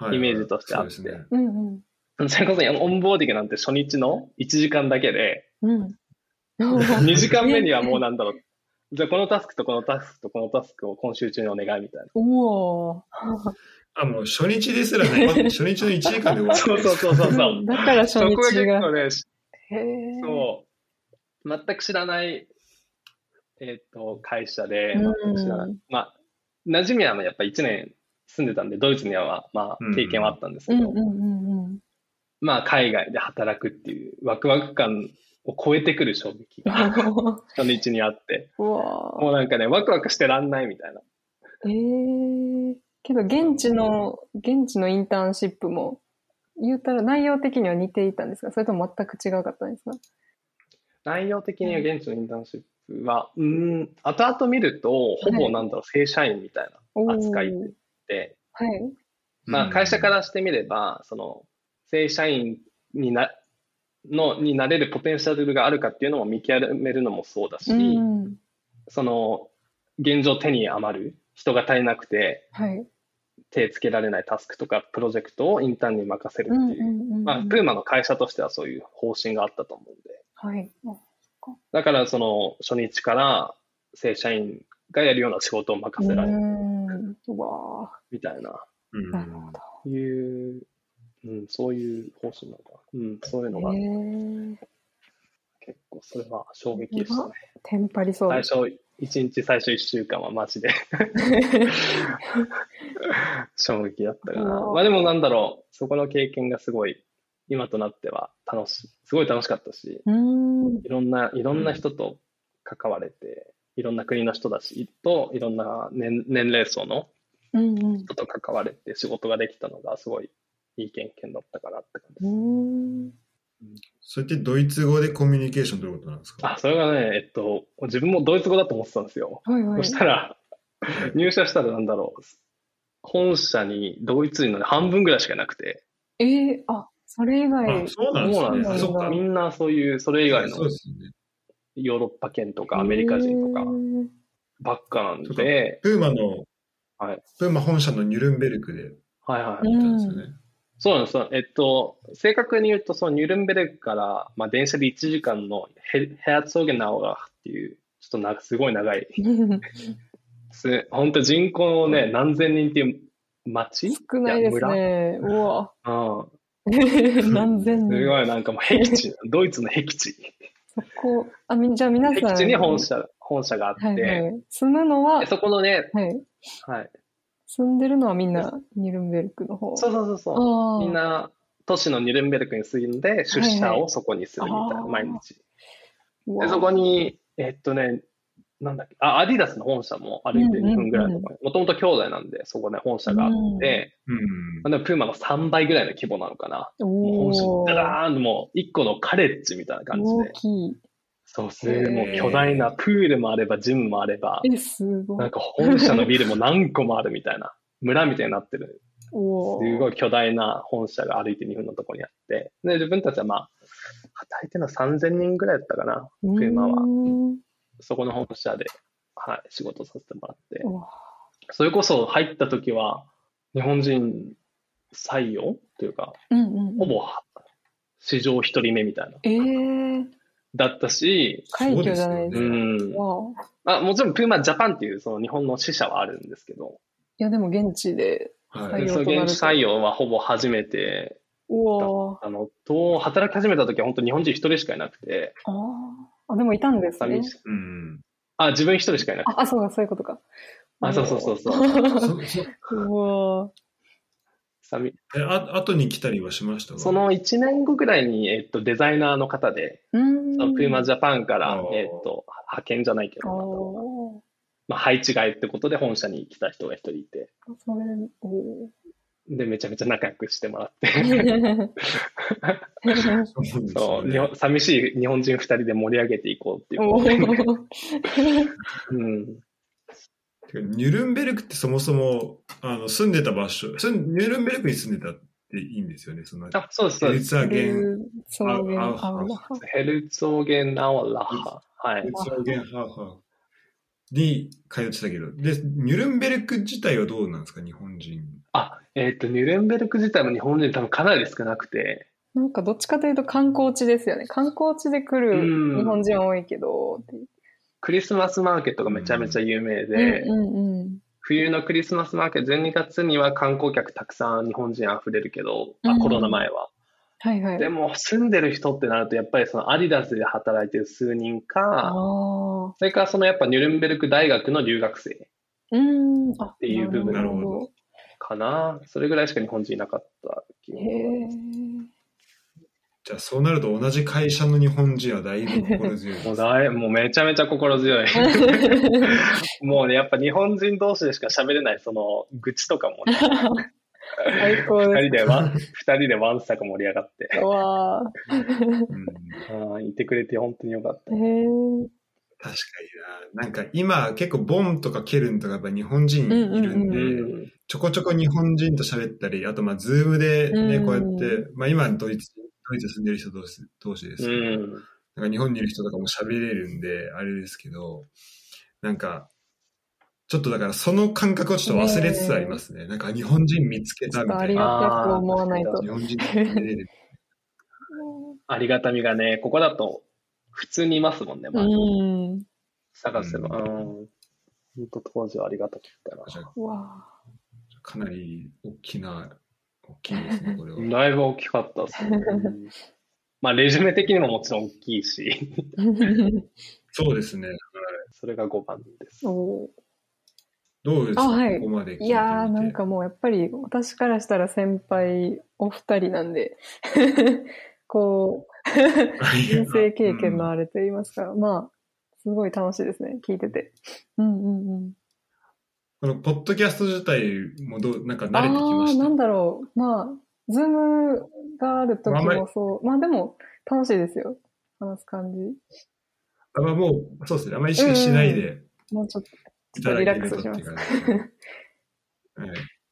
なイメージとしてあって。そうですね。うんうん。それこそオンボーディングなんて初日の1時間だけで、うん。(laughs) 2時間目にはもうなんだろう。(laughs) じゃあこのタスクとこのタスクとこのタスクを今週中にお願いみたいな。おー。あ、もう初日ですらね、初日の1時間で終わ (laughs) そうそうそうそうそう。だから初そこが日が。結構ね、へえ。そう。全く知らない、えっ、と、会社で、うん全く知らない。まあ、馴染みはやっぱ1年住んでたんで、ドイツには、まあ、経験はあったんですけど。まあ、海外で働くっていうワクワク感を超えてくる衝撃が (laughs) 初日にあって、もうなんかね、ワクワクしてらんないみたいな。ええけど、現地の、現地のインターンシップも、言うたら内容的には似ていたんですかそれとも全く違うかったんですか？内容的には現地のインターンシップは、うーん、後々見ると、ほぼなんだろう、正社員みたいな扱いで、はい。まあ、会社からしてみれば、その、正社員にな、の、になれるポテンシャルがあるかっていうのも見極めるのもそうだし、うん。その、現状手に余る、人が足りなくて、はい。手つけられないタスクとかプロジェクトをインターンに任せるっていう、まあ、プーマの会社としてはそういう方針があったと思うんで、はい。だからその初日から正社員がやるような仕事を任せられるみたいな、うんなるほど。いう、うん、そういう方針なのかな。うん、そういうのが。結構それは衝撃でしたね。テンパりそう最です。初、一日最初一週間はマジで (laughs) 衝撃だったかな。まあでもなんだろう、そこの経験がすごい、今となっては楽しい、すごい楽しかったし、うん。いろんな、いろんな人と関われて、いろんな国の人だし、と、いろんな年年齢層の。人と関われて仕事ができたのがすごいいい経験だったかなって感じです。うん。それってドイツ語でコミュニケーション取ることなんですか？あ、それがね、えっと、自分もドイツ語だと思ってたんですよ。はいはい。そしたら、入社したらなんだろう、本社にドイツ人のね半分ぐらいしかいなくて、ええあ、それ以外。あ、そうなんですね。みんなそういう、それ以外のそうですよね。ヨーロッパ圏とかアメリカ人とかばっかなんで、プーマの、はいプーマ本社のニュルンベルクではいはい。行ったんですよね。そうなんですよ。えっと、正確に言うと、そのニュルンベルクから、まあ、電車で1時間のヘヘアツォーゲナオガっていう、ちょっとなすごい長い、す本当人口のね、何千人っていう町少ないですやね。うわ。村うん。(laughs) 何千人。すごいなんかもう僻地、(laughs) ドイツの僻地。そこ、あ、み、じゃあ皆さん。僻地に本社、本社があって、はいはい。住むのはで、そこのね、はい。はい。住んでるのはみんなニュルンベルクの方？そうそうそうそう。みんな、都市のニュルンベルクに住んで、出社をそこにするみたいな、はいはい毎日。で、そこに、えっとね、なんだっけ、あ、アディダスの本社も歩いて2分ぐらいのところに、もともと兄弟なんで、そこね、本社があって、うん。まあ、でもプーマの3倍ぐらいの規模なのかな。もう本社ダラーンともう1個のカレッジみたいな感じ大で。そう、すごいもう巨大なプールもあれば、ジムもあれば、え、すごないん。か本社のビルも何個もあるみたいな、村みたいになってる、すごい巨大な本社が歩いて2分のところにあって、で、自分たちはまあ、働いてるのは3000人ぐらいだったかな、車は。そこの本社で、はい、仕事させてもらって。それこそ入った時は、日本人採用というか、うんうん。ほぼ史上一人目みたいな、ええー、だったし、快挙じゃないですうか。ん。わああもちろん、プーマジャパンっていうその日本の支社はあるんですけど、いや、でも現地ではい。採用そのとなると。現地採用はほぼ初めてうわあの、と、働き始めた時は本当日本人一人しかいなくて、ああ。あ、でもいたんですねうん。あ、自分一人しかいなくて。あ、あそうか、そういうことか。あ、そうそうそうそう。(laughs) うわ寂え、あ、後に来たりはしました？かそ、の1年後ぐらいに、えっと、デザイナーの方で、プーマジャパンからえっと、派遣じゃないけど、おまあ、配置換えってことで本社に来た人が一人いて、ーそれ、おで、めちゃめちゃ仲良くしてもらって、ー (laughs) そうね。日本寂しい日本人二人で盛り上げていこうっていう。うん。ニュルンベルクってそもそも、あの、住んでた場所、ニュルンベルクに住んでたっていいんですよね、その、あ、そうです、そうヘルです。ツァーゲン、アウラハ。ヘルツォーゲン・ナオラハ。はいヘ。ルツァーゲンハーハに通ってたけど。で、ニュルンベルク自体はどうなんですか、日本人。あ、えっ、と、ニュルンベルク自体も日本人多分かなり少なくて、なんかどっちかというと観光地ですよね。観光地で来うんる日本人多いけど、ってクリスマスマーケットがめちゃめちゃ有名で。冬のクリスマスマーケット、12月には観光客たくさん日本人溢れるけど、うんあコロナ前は。はいはい。でも、住んでる人ってなると、やっぱりそのアディダスで働いてる数人あか、あ。それからそのやっぱニュルンベルク大学の留学生っていう部分かな。それぐらいしか日本人いなかった気がへえ。じゃあ、そうなると同じ会社の日本人はだいぶ心強い。(laughs) もうだいもうめちゃめちゃ心強い。(laughs) もうね、やっぱ日本人同士でしか喋れない、その愚痴とかもね、最高二です。人でワン、二人でわんさか盛り上がって、うわあ。うんいてくれて本当によかった。へえ。確かにな。なんか今結構ボンとかケルンとかやっぱ日本人いるんで、うん。ちょこちょこ日本人と喋ったり、あとまあズームでね、うんこうやって、まあ今ドイツ、ドイツ住んでる人同士同士ですうけど、ん。なんか日本にいる人とかも喋れるんで、あれですけど、なんか、ちょっとだからその感覚をちょっと忘れつつありますね。なんか日本人見つけたみたいな。ありがたく思わないと日。本人と喋れる。(laughs) ありがたみがね、ここだと普通にいますもんね、まあ、うん。探せば。うん。本当当時はありがたかったな。かなり大きな、大きいですね、(laughs) これは。だいぶ大きかったですね。う (laughs) んまあ、レジュメ的にももちろん大きいし、あ。(laughs) そうですね。それが5番です。おーどうですか、あはいここまで聞いてみて。いやー、なんかもうやっぱり私からしたら先輩お二人なんで、こう、人生経験のあれと言いますか、まあ、すごい楽しいですね、聞いてて。うんうんうん。このポッドキャスト自体もどう、なんか慣れてきまああー、した。なんだろう。まあ、ズームがある時もそう。まあでも、楽しいですよ。話す感じ。あまあもう、そうですね。あんまり意識しないでもうちょっと、いただけるとっていう感じですね。はい。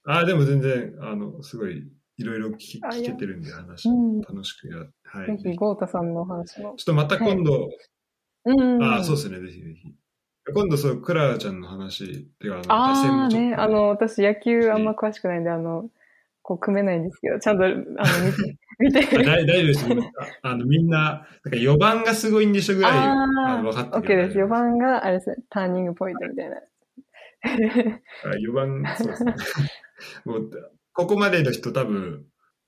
ああ、でも全然、あの、すごい、いろいろ聞けてるんで、話うん。楽しくや、はい。ぜひ、豪太さんのお話も。ちょっとまた今度、うん。ああ、そうですね、ぜひぜひ。今度、そう、クララちゃんの話、っていうか、あの、あね、あの、私野球あんま詳しくないんで、あの、こう組めないんですけど、ちゃんと、あの、見て、(laughs) 見て。あ大大丈夫です。ああの、みんな、なんか4番がすごいんでしょぐらい、ああの分かあ、って OK です。4番が、あれですね、ターニングポイントみたいな。あ4番、そうですね。(laughs) もう、ここまでの人多分、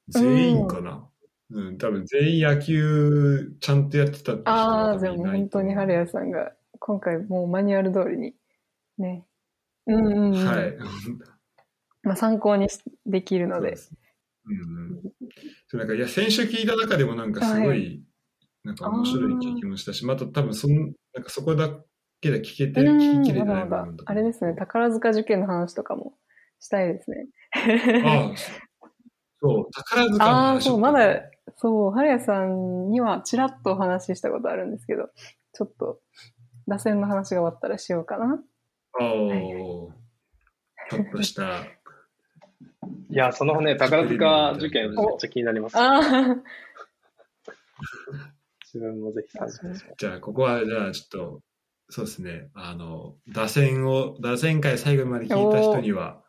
全員かな。うん、多分全員野球ちゃんとやってたって人あはあ、じゃあも本当に春谷さんが、今回もうマニュアル通りに、ね。うんうん、うん。はい。まあ参考にしできるので。うんうん。そうなんか、いや、先週聞いた中でもなんかすごい、はいなんか面白い経験もしたし、また多分そん、なんかそこだけで聞けて、うん、聞ききれない部あれですね、宝塚受験の話とかもしたいですね。ああ、そう、宝塚のああ、話そう、まだ、そう、春谷さんにはちらっとお話ししたことあるんですけど、ちょっと、打線の話が終わったらしようかな。ああ、ちょっとした。(laughs) いや、そのね、宝塚受験めっちゃ気になります。ああ、(laughs) 自分もぜひ参加します。じゃあ、ここは、じゃあ、ちょっと、そうですね、あの、打線を、打線会最後まで聞いた人には、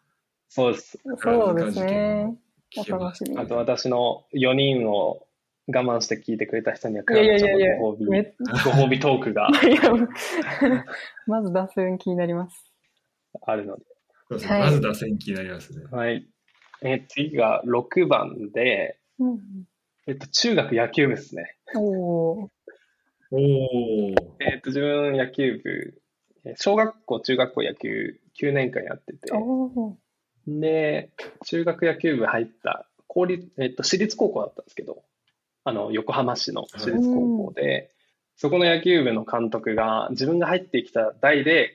そうです。そうですね。あと私の4人を我慢して聞いてくれた人には、いやいやいやいやご褒美、めご褒美トークが (laughs) まず打線気になります。あるので。そうですねはいまず打線気になりますね。はい。え、次が6番で、うん、えっと、中学野球部ですね。おーおー。えっと、自分野球部、え小学校、中学校野球9年間やってて、おーで、中学野球部入った、公立、えっと、私立高校だったんですけど、あの、横浜市の私立高校で、そこの野球部の監督が、自分が入ってきた代で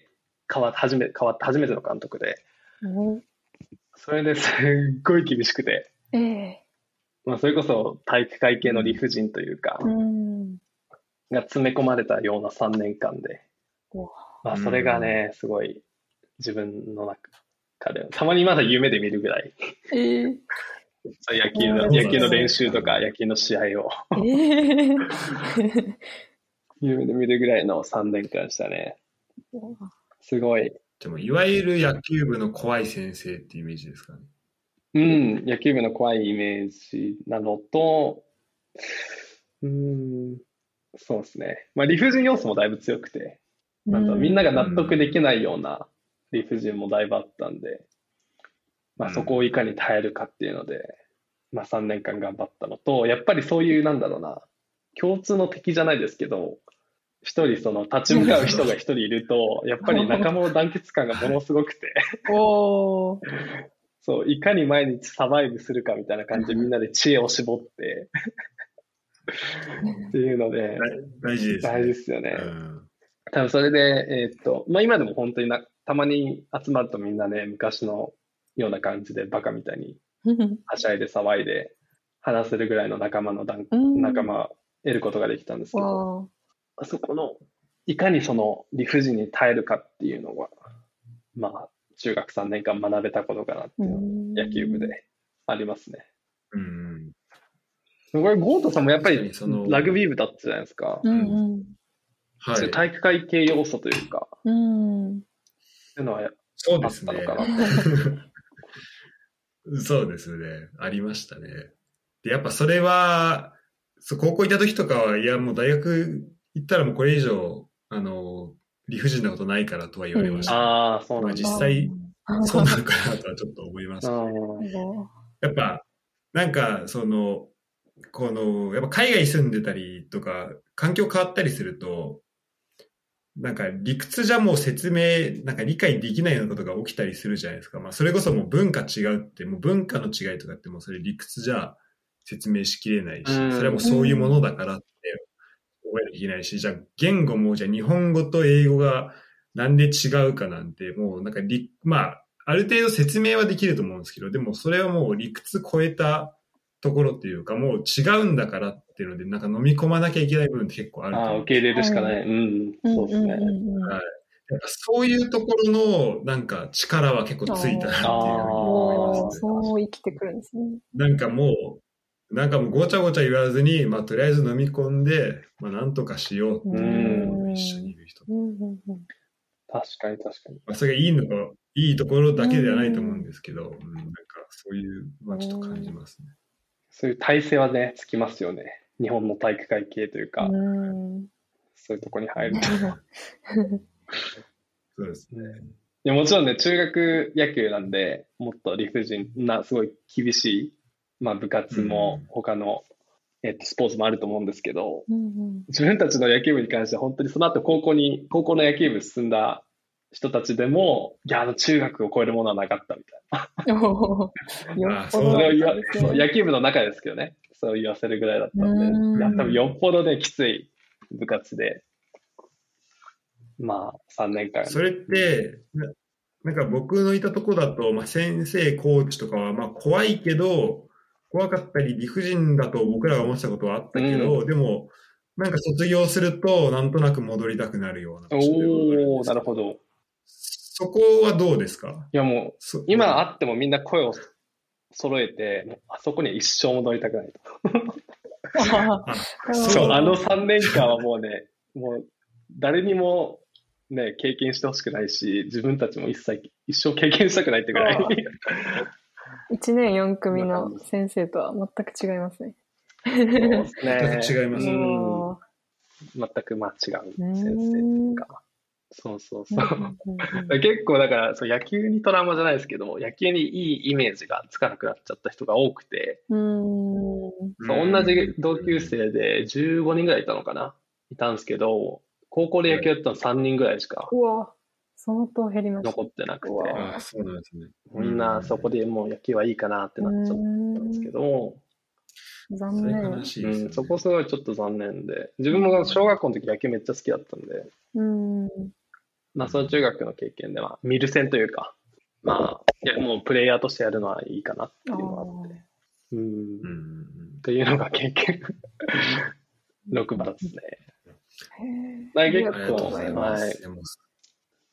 変わって、初め、変わった初めての監督で、それですっごい厳しくて、ええ。まあ、それこそ体育会系の理不尽というか、うん。が詰め込まれたような3年間で、おまあ、それがね、すごい自分の中で、たまにまだ夢で見るぐらい、ええ。そう野球の、野球の練習とか野球の試合をええ (laughs) 夢で見るぐらいの3年間でしたね。すごい。でも、いわゆる野球部の怖い先生っていうイメージですかね。うん、野球部の怖いイメージなのと、うーん、そうですね。まあ、理不尽要素もだいぶ強くて、なんかみんなが納得できないような理不尽もだいぶあったんで、まあ、そこをいかに耐えるかっていうので、まあ、3年間頑張ったのと、やっぱりそういう、なんだろうな、共通の敵じゃないですけど、一人その立ち向かう人が一人いると、(laughs) やっぱり仲間の団結感がものすごくて、おー。(laughs) そう、いかに毎日サバイブするかみたいな感じでみんなで知恵を絞って、(laughs) っていうので、大事ですね。大事ですよね。うん多分それで、えーっと、まあ今でも本当にな、たまに集まるとみんなね、昔のような感じでバカみたいにはしゃいで騒いで話せるぐらいの仲間の団、うん仲間を得ることができたんですけど、わあそこの、いかにその理不尽に耐えるかっていうのが、まあ、中学3年間学べたことかなっていうのが野球部でありますね。うんこれ、ゴートさんもやっぱりラグビー部だったじゃないですか。ーうんうん。はい。体育会系要素というか、うん。そういうのはそうですねあったのかな。(laughs) そうですね。ありましたね。で、やっぱそれは、そう高校行った時とかは、いや、もう大学行ったらもうこれ以上、あの、理不尽なことないからとは言われました。ああ、そうまあなんだ。実際、そうなのかなとはちょっと思いました。うんやっぱ、なんか、その、この、やっぱ海外住んでたりとか、環境変わったりすると、なんか理屈じゃもう説明、なんか理解できないようなことが起きたりするじゃないですか。まあそれこそもう文化違うって、もう文化の違いとかってもうそれ理屈じゃ説明しきれないし、うんそれはもうそういうものだからって覚えなきゃいけないし、じゃあ言語もじゃあ日本語と英語がなんで違うかなんて、もうなんかり、まあ、ある程度説明はできると思うんですけど、でもそれはもう理屈超えたところっていうか、もう違うんだからっていうので、なんか飲み込まなきゃいけない部分って結構あるとああ、受け入れるしかない。うん、そうですね。やっぱそういうところのなんか力は結構ついたなっていうふうに思いますね。そう生きてくるんですね。なんかもう、なんかもうごちゃごちゃ言わずに、まあとりあえず飲み込んで、まあなんとかしようっていう一緒にいる人。うんうんうん確かに確かに。まあそれがいいのか、いいところだけではないと思うんですけど、うん、なんかそういう、まあちょっと感じますね。そういう体制はね、つきますよね。日本の体育会系というか、うんそういうとこに入ると。(laughs) そうですね。いやもちろんね、中学野球なんで、もっと理不尽な、すごい厳しい、まあ部活も他の、えっと、スポーツもあると思うんですけど、うんうん自分たちの野球部に関しては本当にその後高校に、高校の野球部進んだ人たちでも、いや、あの中学を超えるものはなかったみたいな。(laughs) 野球部の中ですけどね、そう言わせるぐらいだったんうん。で、いや、多分よっぽどね、きつい部活で、まあ、3年間。それって、ななんか僕のいたとこだと、まあ、先生、コーチとかは、まあ、怖いけど、怖かったり理不尽だと僕らが思ってたことはあったけど、でも、なんか卒業すると、なんとなく戻りたくなるようなおー、ですなるほど。そこはどうですか？いやもう、そ今会ってもみんな声を揃えて、あそこには一生戻りたくないと。(laughs) あそう、あの3年間はもうね、もう誰にもね、経験してほしくないし、自分たちも一切、一生経験したくないってぐらい。1年4組の先生とは全く違いますね。そうですね。全く違います全くまあ違う先生とか。そうそうそう。結構だからそう野球にトラウマじゃないですけど、野球にいいイメージがつかなくなっちゃった人が多くて、うん。そう同じ同級生で15人ぐらいいたのかな？いたんですけど、高校で野球やったの3人ぐらいしかうわ、相当減りました。残ってなくて、あそうなんですね。みんなそこでもう野球はいいかなってなっちゃったんですけど、残念。悲しいですねうん、そこすごいちょっと残念で、自分も小学校の時野球めっちゃ好きだったんで、うん。まあその中学の経験では、見る戦というか、まあ、いやもうプレイヤーとしてやるのはいいかなっていうのがあって、うん、っていうのが経験。(laughs) 6番ですね。まあ結ありがとう構、ございますはい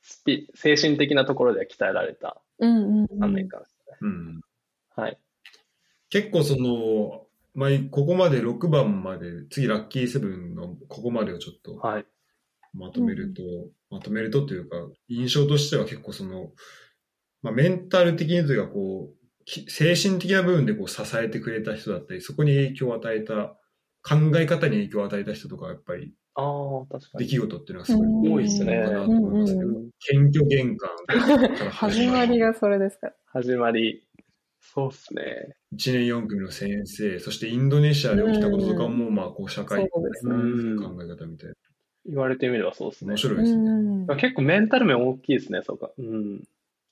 スピ精神的なところでは鍛えられたうんうん3年間ですね。うんはい。結構その、まあ、ここまで6番まで、次ラッキーセブンのここまでをちょっと、はい。まとめると、まとめるとというか、印象としては結構その、まあ、メンタル的にというか、こう、き精神的な部分でこう支えてくれた人だったり、そこに影響を与えた、考え方に影響を与えた人とか、やっぱりああ、確かに。出来事っていうのがすごい多いのかなと思いますけど謙虚玄関から始まりがそれですから。始まり。そうっすね。1年4組の先生、そしてインドネシアで起きたこととかも、まあ、こう、社会そうですねうん考え方みたいな。言われてみればそうですね面。白いですね。うん結構メンタル面大きいですね、そうか。うん。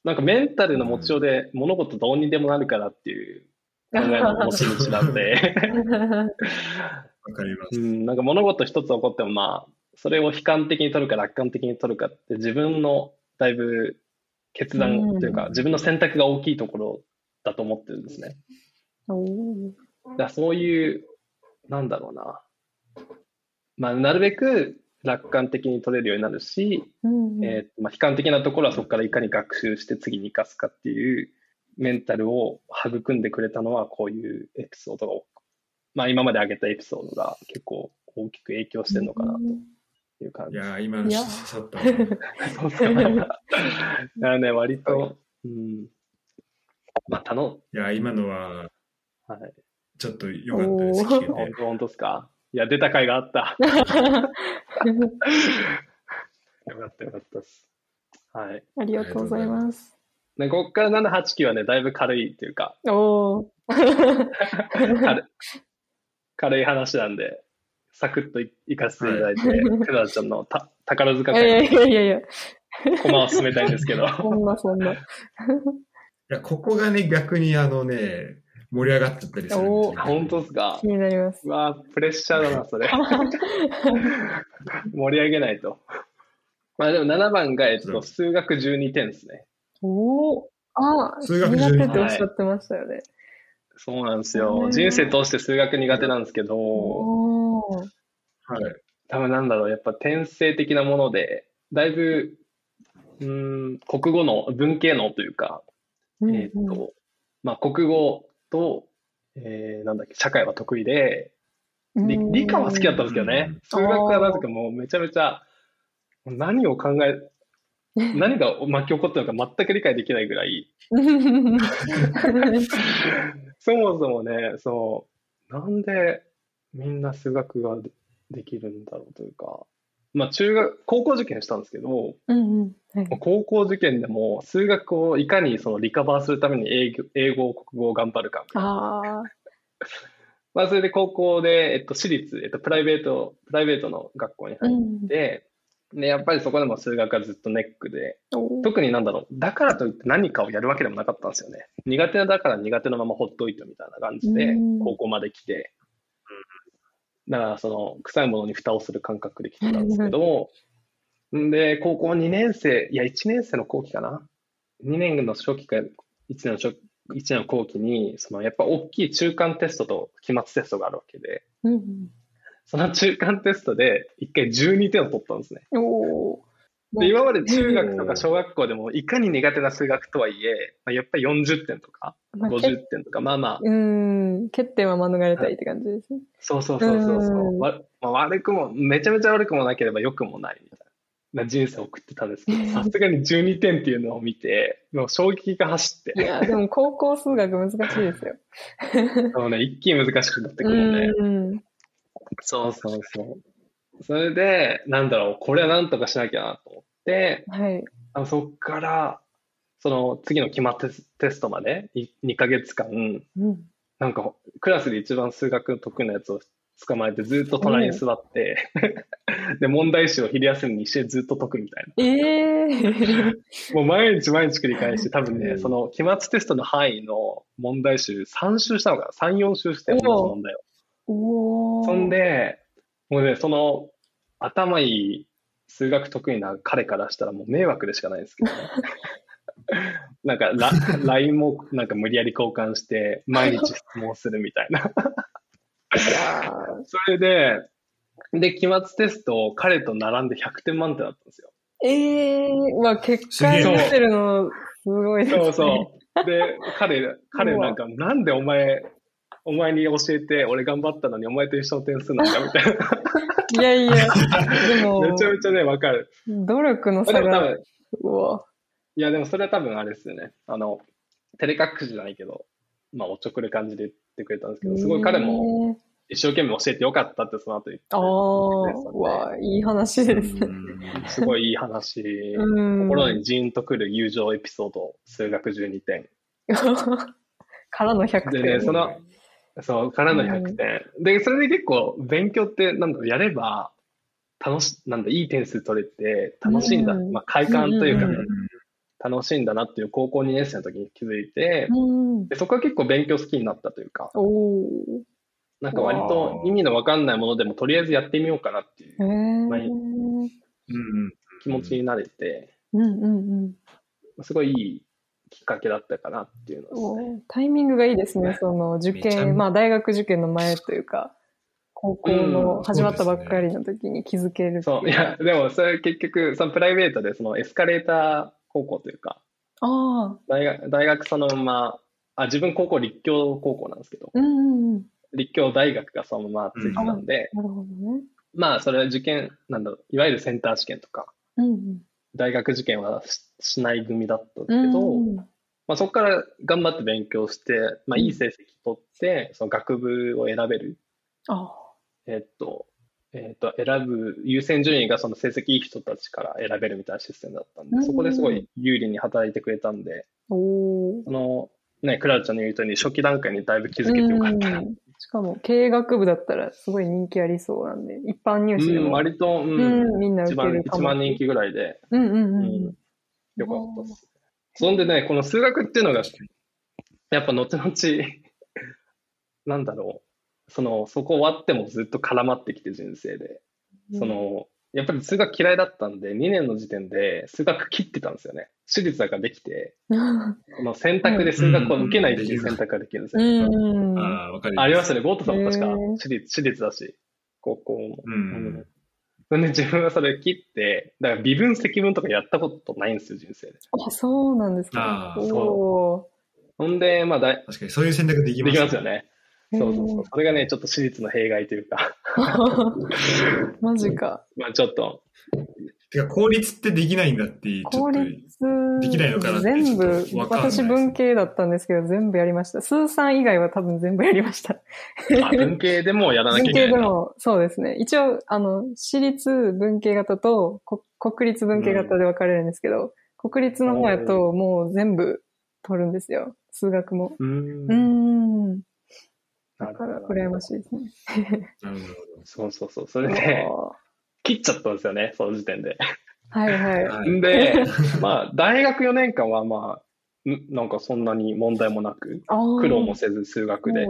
なんかメンタルの持ちようで物事どうにでもなるからっていう考えの持ち主なんで、(laughs) わかります。うん、なんか物事一つ起こってもまあ、それを悲観的に取るか楽観的に取るかって自分のだいぶ決断というか、自分の選択が大きいところだと思ってるんですね。だそういう、なんだろうな。まあ、なるべく楽観的に取れるようになるし、うんえーまあ、悲観的なところはそこからいかに学習して次に生かすかっていうメンタルを育んでくれたのはこういうエピソードがまあ今まで挙げたエピソードが結構大きく影響してるのかなという感じ。いやー、今の刺さったな。そうですか。ね、割と、うん。まあ、たの、いやー、今のは、はい。ちょっと良かったです、本当ですか？いや、出た回があった。よかったよかったです。はい。ありがとうございます。ね、ここから7、8、9はね、だいぶ軽いっていうか、おー。(laughs) 軽い軽い話なんで、サクッといいかせていただいて、クラちゃんのた宝塚いやい会やいやいや、に駒を進めたいんですけど。(laughs) そんなそんな。いや、ここがね、逆にあのね、盛り上がっちゃったりするんですよ、あ本当ですか？気になります。うわプレッシャーだな、それ。(laughs) 盛り上げないと。まあでも7番が、えっと、数学12点ですね。おお。ああ、数学苦手って12おっしゃってましたよね。そうなんですへよ。ー人生通して数学苦手なんですけど、おお。はい。多分なんだろう、やっぱ天性的なもので、だいぶ、うーん、国語の文系能というか、うんえっと、まあ国語と、えー、なんだっけ、社会は得意で、理理科は好きだったんですけどね。数学はなぜかもうめちゃめちゃ、何を考え、(laughs) 何が巻き起こったのか全く理解できないぐらい、(laughs) そもそもね、そう、なんでみんな数学がでできるんだろうというか、まあ中学、高校受験したんですけど、うんうん。はい高校受験でも数学をいかにそのリカバーするために英語、英語国語を頑張るか。ああ。まあそれで高校で、えっと、私立、えっと、プライベート、プライベートの学校に入って、で、やっぱりそこでも数学がずっとネックで、特になんだろう、だからといって何かをやるわけでもなかったんですよね。苦手だから苦手のままほっといてみたいな感じでうん、高校まで来て、だからその臭いものに蓋をする感覚で来てたんですけど、んで、高校2年生、いや、1年生の後期かな ?2 年の初期か1年の初1年の後期に、そのやっぱ大きい中間テストと期末テストがあるわけで、うんその中間テストで1回12点を取ったんですね。お。で今まで中学とか小学校でもいかに苦手な数学とはいえ、まあ、やっぱり40点とかまあ50点とか、まあまあ、うん。欠点は免れたいって感じですね。そうそうそうそうそううんわまあ、悪くも、めちゃめちゃ悪くもなければ良くもないみたいな人生を送ってたんですけど、さすがに12点っていうのを見て、もう衝撃が走って、いや、でも高校数学難しいですよ。(laughs) もうね、一気に難しくなってくるので、うん。そうそうそう。それで、なんだろう、これはなんとかしなきゃなと思って、はい。あそっから、その次の期末テストまでい2ヶ月間、うん。なんかクラスで一番数学得意なやつを捕まえてずっと隣に座って、(laughs) で、問題集を昼休みにしてずっと解くみたいええな。(laughs) もう毎日毎日繰り返して、多分ね、その期末テストの範囲の問題集3周したのかな ?3、4周して同じ問題を。そんで、もうね、その頭いい数学得意な彼からしたらもう迷惑でしかないんですけどね。(laughs) なんかラ、(laughs) LINE もなんか無理やり交換して、毎日質問するみたいな。それで、で、期末テストを彼と並んで100点満点だったんですよ。ええまあ結果出てるの、すごいですね。そうそう。で、彼、彼なんか、なんでお前、お前に教えて、俺頑張ったのにお前と一緒の点数なんだみたいな。いやいや、でも、(laughs) めちゃめちゃね、わかる。努力ので差が、うわ。いや、でもそれは多分あれですよね。あの、照れ隠しじゃないけど、まあ、おちょくる感じで言ってくれたんですけど、すごい彼もも。一生懸命教えてよかったってその後言ってああ、うわ、いい話ですね。すごいいい話。(laughs) うん。心にジーンとくる友情エピソード、数学12点。(laughs) からの100で点。ね、その、そう、からの100点。で、それで結構勉強って、なんだろう、やれば、楽し、なんだ、いい点数取れて、楽しいんだ。うんまあ、快感というかね、うん楽しいんだなっていう高校2年生の時に気づいて、うん。でそこは結構勉強好きになったというか。なんか割と意味のわかんないものでもとりあえずやってみようかなっていううんうん。気持ちになれて、うんうんうん。すごいいいきっかけだったかなっていうのですね。タイミングがいいですね。その受験、まあ大学受験の前というか、高校の始まったばっかりの時に気づけるっていそう、いや、でもそれ結局、そのプライベートでそのエスカレーター高校というか、ああ、大学、大学そのまま、あ、自分高校立教高校なんですけど、うんうんうん。立教大学がそのままついてたんで、なるほどね。まあそれは受験、なんだろう、いわゆるセンター試験とか、うんうん。大学受験はししない組だったんですうんけど、うんまあそこから頑張って勉強して、まあいい成績取って、その学部を選べる。あえっと、えっと、選ぶ優先順位がその成績いい人たちから選べるみたいなシステムだったんで、うんそこですごい有利に働いてくれたんで。その、ね、クラウちゃんの言うとおりに初期段階にだいぶ気づけてよかったな。うんしかも経営学部だったらすごい人気ありそうなんで、一般入試でうん、も、割と、うん、うんみんな受けるかも。番人気ぐらいで、うんうんうんううんん。よかったです。そんでね、この数学っていうのが、やっぱ後々、なんだろう、その、そこ終わってもずっと絡まってきて人生で、その、やっぱり数学嫌いだったんで、2年の時点で数学切ってたんですよね。私立だからできて、(laughs) この選択で数学を受けないっていう選択ができるんですうよ。ん。ああ、わかる。ありましたね。ゴートさんも確か私立、私立だし、高校も。うん。それで自分はそれ切って、だから微分積分とかやったことないんですよ、人生で。あ、そうなんですか。あーおほんで、まあだい、確かにそういう選択できま。ですきますよね。ーそうそうそう。それがね、ちょっと私立の弊害というか、(laughs) マジか。まあちょっと、てか、効率ってできないんだって、ちょ効。率、できないのかなって全部私文系だったんですけど、全部やりました。数三以外は多分全部やりました。あ文系でもやらなきゃ文系いけないな。でも、そうですね。一応、あの、私立文系型とこ国立文系型で分かれるんですけど、国立の方やともう全部取るんですよ。数学も。うーんうーん。だから、羨ましいですね。なるほそうそうそう。それで、切っちゃったんですよね、その時点で。はいはい。で、(laughs) まあ、大学4年間はまあ、んなんかそんなに問題もなく、苦労もせず数学で。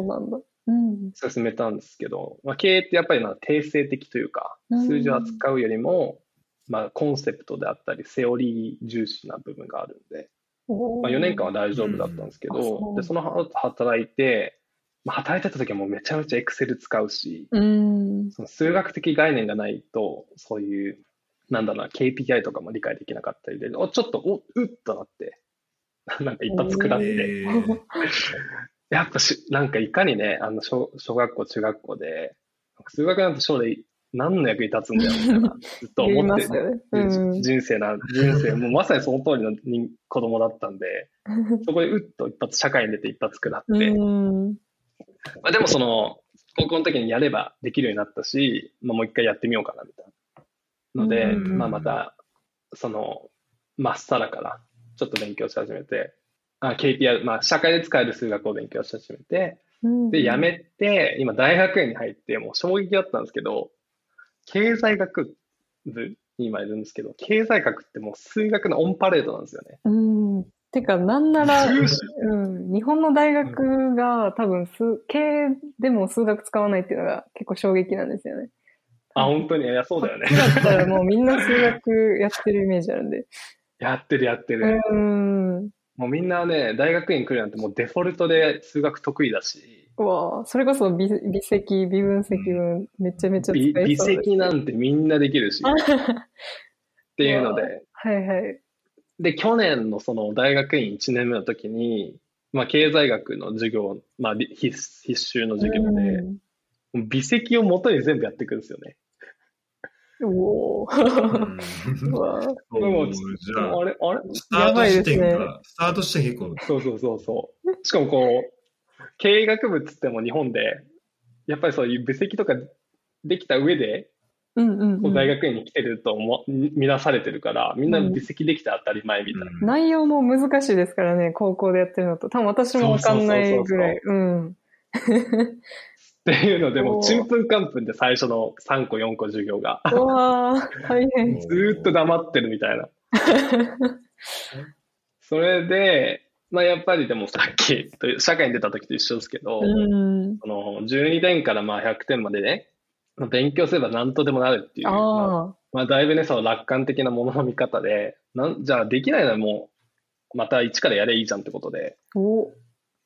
進めたんですけど、まあ、経営ってやっぱりな定性的というかう、ん数字を扱うよりも、まあ、コンセプトであったり、セオリー重視な部分があるんで、まあ、4年間は大丈夫だったんですけうんあそど、うで、その後働いて、まあ、働いてた時はもうめちゃめちゃエクセル使うし、うん。その数学的概念がないと、そういう、なんだろうな、KPI とかも理解できなかったりで、おちょっと、おうっとなって、(laughs) なんか一発食らっえて、ー (laughs) やっぱし、なんかいかにね、あの小、小学校、中学校で、数学なんて将来何の役に立つんだよ、みたいな、ずっと思って (laughs) ね。うん。人生な、人生、もうまさにその通りの人子供だったんで、そこでうっと一発社会に出て一発食らって、うん。まあ、でもその、高校の時にやればできるようになったし、まあ、もう一回やってみようかな、みたいな。ので、うんまあまた、その、まっさらから、ちょっと勉強し始めて、あ KPI、まあ、社会で使える数学を勉強し始めて、うんで、辞めて、今大学院に入って、もう衝撃だったんですけど、経済学部に今いるんですけど、経済学ってもう数学のオンパレードなんですよね。うん。てか、なんなら、うん、日本の大学が多分数、経営でも数学使わないっていうのが結構衝撃なんですよね。あ、本当に、いや、そうだよねだったらもうみんな数学やってるイメージあるんで。やってるやってる。うん。もうみんなね、大学院来るなんてもうデフォルトで数学得意だし、うわあそれこそ微微積、微分積分、めちゃめちゃ使微微えそうです。積なんてみんなできるし、(laughs) っていうので、はいはい。で、去年のその大学院1年目の時に、まあ、経済学の授業、まあ、必必修の授業で、うん微積を元に全部やっていくんですよね。おお。あ、あれあれ？スタート地点やばいが、スタート地点結構、そうそうそうそう。しかもこう、経営学部っつっても日本で、やっぱりそういう部席とかできた上で、うんうん大学院に来てると思み見なされてるから、みんな部席できて当たり前みたいな。うん内容も難しいですからね、高校でやってるのと。多分私もわかんないぐらい。うん。(laughs) っていうので、もちんぷんかんぷんで最初の3個、4個授業が、うわー、大変。(laughs) ずーっと黙ってるみたいな。(laughs) それで、まあやっぱりでもさっき、社会に出た時と一緒ですけど、うん。その12点からまあ100点までね、まあ勉強すれば何とでもなるっていう、まあ。まあ、だいぶね、その楽観的なものの見方で、なんじゃあできないならもう、また一からやればいいじゃんってことで、お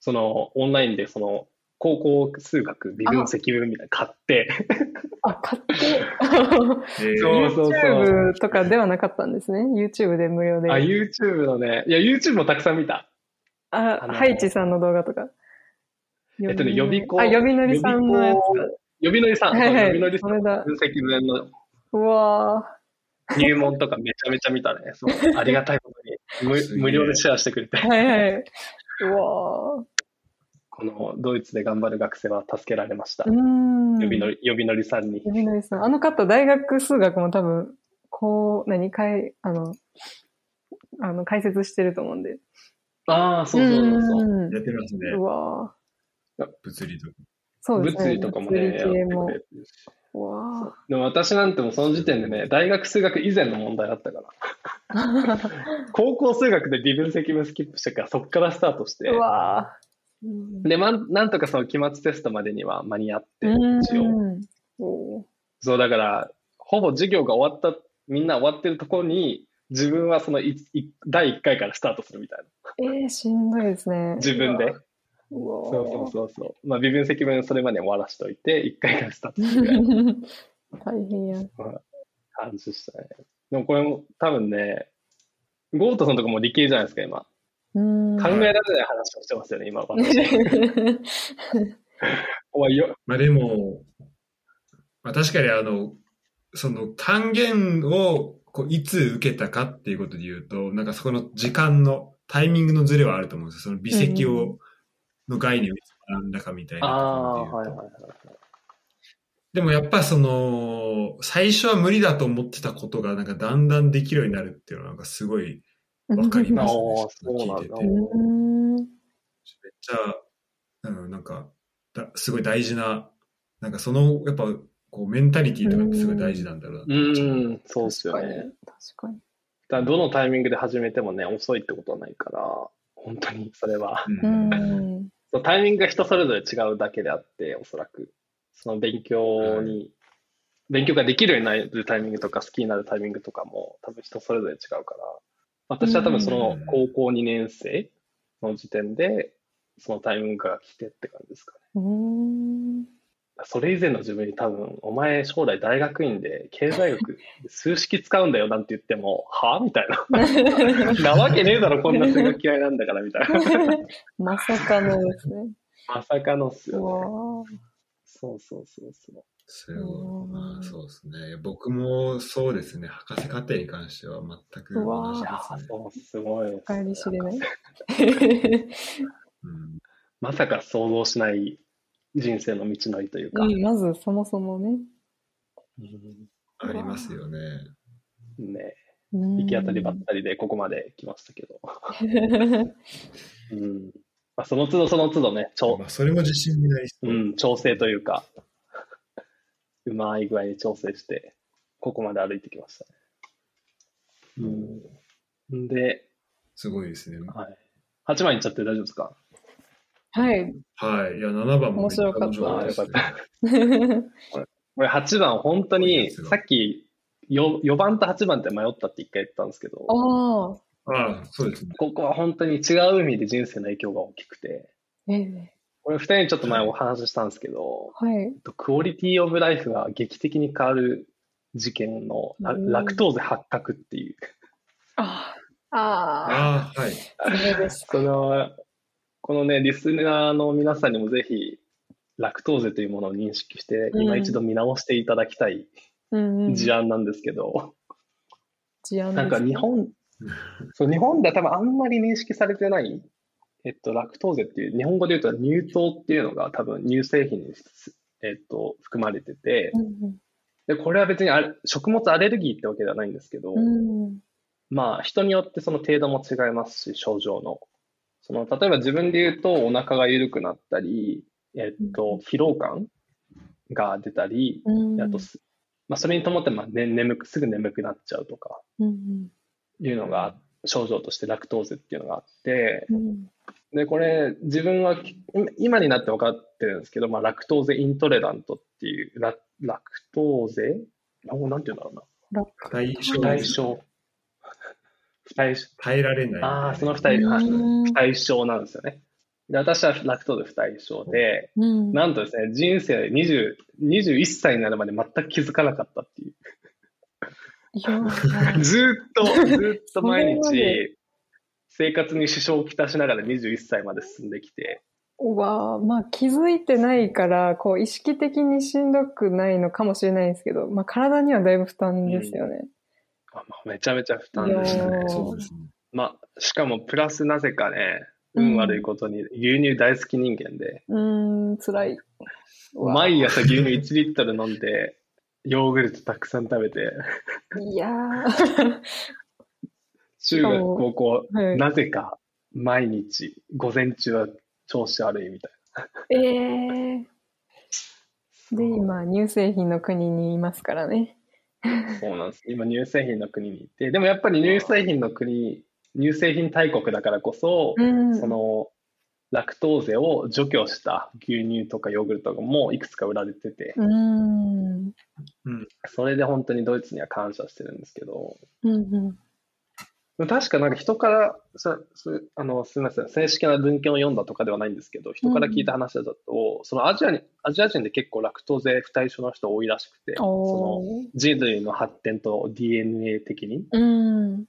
そのオンラインでその高校数学、微分、積分みたいなの買って、あ、買って。(laughs) えーそうそうそう YouTube とかではなかったんですね。YouTube で無料で。あ、YouTube のね、いや、YouTube もたくさん見た。あ、ハイチさんの動画とか。えっとね予備校あ、予備のりさんのやつか。予備のりさん、はいはい予備のりさん分析分のうわ入門とかめちゃめちゃ見たね。(laughs) そうありがたいことに無無料でシェアしてくれてー。、はいはい。うわこのドイツで頑張る学生は助けられましたー。う。ん。予備のり、予備のりさんに予。備のりさん。あの方、大学数学も多分、こう、何かい、あの、あの、解説してると思うんで。ああ、そうそうそうそう。んやってますねう。わー物理とか。そうですね。物理とかもね、わでも私なんてもうその時点でね、大学数学以前の問題だったから。ー (laughs) 高校数学で微分積分スキップしてからそっからスタートしてう。わーうんで、まん、なんとかその期末テストまでには間に合って、一応。そう、だから、ほぼ授業が終わった、みんな終わってるところに、自分はそのいい第1回からスタートするみたいな。えー、しんどいですね。自分で。そうそうそうそう。まあ、微分積分それまで終わらしといて、1回からスタートするみたいな大変や。感じでしたね。でもこれも多分ね、ゴートさんとかも理系じゃないですか、今。うん。考えられない話をしてますよね、今、私。おいよ。まあでも、まあ確かにあの、その単元をこういつ受けたかっていうことで言うと、なんかそこの時間のタイミングのズレはあると思うんですよ。その微積うんを、の概念を学んだかみたいなで言うと。はいはいはい。でもやっぱその、最初は無理だと思ってたことがなんかだんだんできるようになるっていうのはなんかすごいわかりますね。そうなんだて。めっうん。ちゃ、うん、なんか、だすごい大事な、なんかその、やっぱ、こう、メンタリティとかってすごい大事なんだろうなってう。ん、そうですよね。。確かに。だどのタイミングで始めてもね、遅いってことはないから、本当にそれは。ううんん。そうタイミングが人それぞれ違うだけであって、おそらく。その勉強に、勉強ができるようになるタイミングとか、好きになるタイミングとかも、多分人それぞれ違うから、私は多分その高校2年生の時点で、そのタイミングが来てって感じですかね。うん。それ以前の自分に多分、お前将来大学院で経済学、数式使うんだよなんて言っても、(laughs) はみたいな。(laughs) なわけねえだろ、こんな数学嫌いなんだから、みたいな。(laughs) まさかのですね。まさかのっすうよね。わそうそうそうそう。すごい。まあ、そうですね。僕もそうですね。博士課程に関しては全く同じですね。そう、すごい。ー帰り知れない。うん、まさか想像しない人生の道のりというか。うん、まずそもそもね。ありますよね。ね、行行き当たりばったりでここまで来ましたけど。(laughs) うん。まあ、その都度その都度ね、調まあ、それも自信になりそうう。ん、調整というか、うまい具合に調整して、ここまで歩いてきましたね。うん。で、すごいですね。はい。8番いっちゃって大丈夫ですか？はい。はい。いや、7番もめっちゃ面白かったです、ね。これ8番本当に、さっきよ4番と8番って迷ったって一回言ったんですけど、ああ。ああ、そうですね。ここは本当に違う意味で人生の影響が大きくて、ええこれ2人にちょっと前お話ししたんですけど、はい。クオリティオブライフが劇的に変わる事件のラうんラクトーゼ発覚っていう。ああ。ああ。ああ、はい。それです。(laughs) その、このね、リスナーの皆さんにもぜひ、ラクトーゼというものを認識して、うん。今一度見直していただきたい。事案なんですけど、事案なんか日本、そう、日本では多分あんまり認識されてない、えっと、ラクトーゼっていう、日本語で言うと乳糖っていうのが多分乳製品に、えっと、含まれてて、うんで、これは別にあれ食物アレルギーってわけではないんですけど、まあ、人によってその程度も違いますし、症状の。その、例えば自分で言うと、お腹が緩くなったり、えっと、疲労感が出たり、うん。あとす、まあ、それに伴って、まあ、ね、眠く、すぐ眠くなっちゃうとか、うんいうのが、症状としてラクトーゼっていうのがあって、うん。で、これ、自分はき今になって分かってるんですけど、まあ、ラクトーゼイントレラントっていう、ララクトーゼ？おなんて言うんだろうな。ラック。対象不対症。不対症。耐えられない。ああ、その不対、不対症なんですよね。で私はラクトーゼ不対症で、うん。なんとですね、人生20 21歳になるまで全く気づかなかったっていう。いやー (laughs) ずーっと、ずーっと毎日、生活に支障をきたしながら21歳まで進んできて、うわーまあ気づいてないから、こう意識的にしんどくないのかもしれないですけど、まあ体にはだいぶ負担ですよね。あまあめちゃめちゃ負担でしたね。そうですね。まあ、しかもプラスなぜかね、うん。運悪いことに牛乳大好き人間で、うーん、辛い。毎朝牛乳1リットル飲んで、ヨーグルトたくさん食べて、いやー。(laughs) 中学、高校、はい。なぜか毎日、午前中は調子悪いみたいええで、今、乳製品の国にいますからね。な。(laughs) そうなんです。今、乳製品の国にいて、でもやっぱり乳製品の国、乳製品大国だからこそ、うん。その、ラクトーゼを除去した牛乳とかヨーグルトもいくつか売られてて、うーん。それで本当にドイツには感謝してるんですけど、うんうん。確かなんか人から、あのすみません、正式な文献を読んだとかではないんですけど、人から聞いた話だと、そのアジアに、アジア人で結構ラクトーゼ不対症の人多いらしくて、そおの人類の発展と DNA 的に。うん。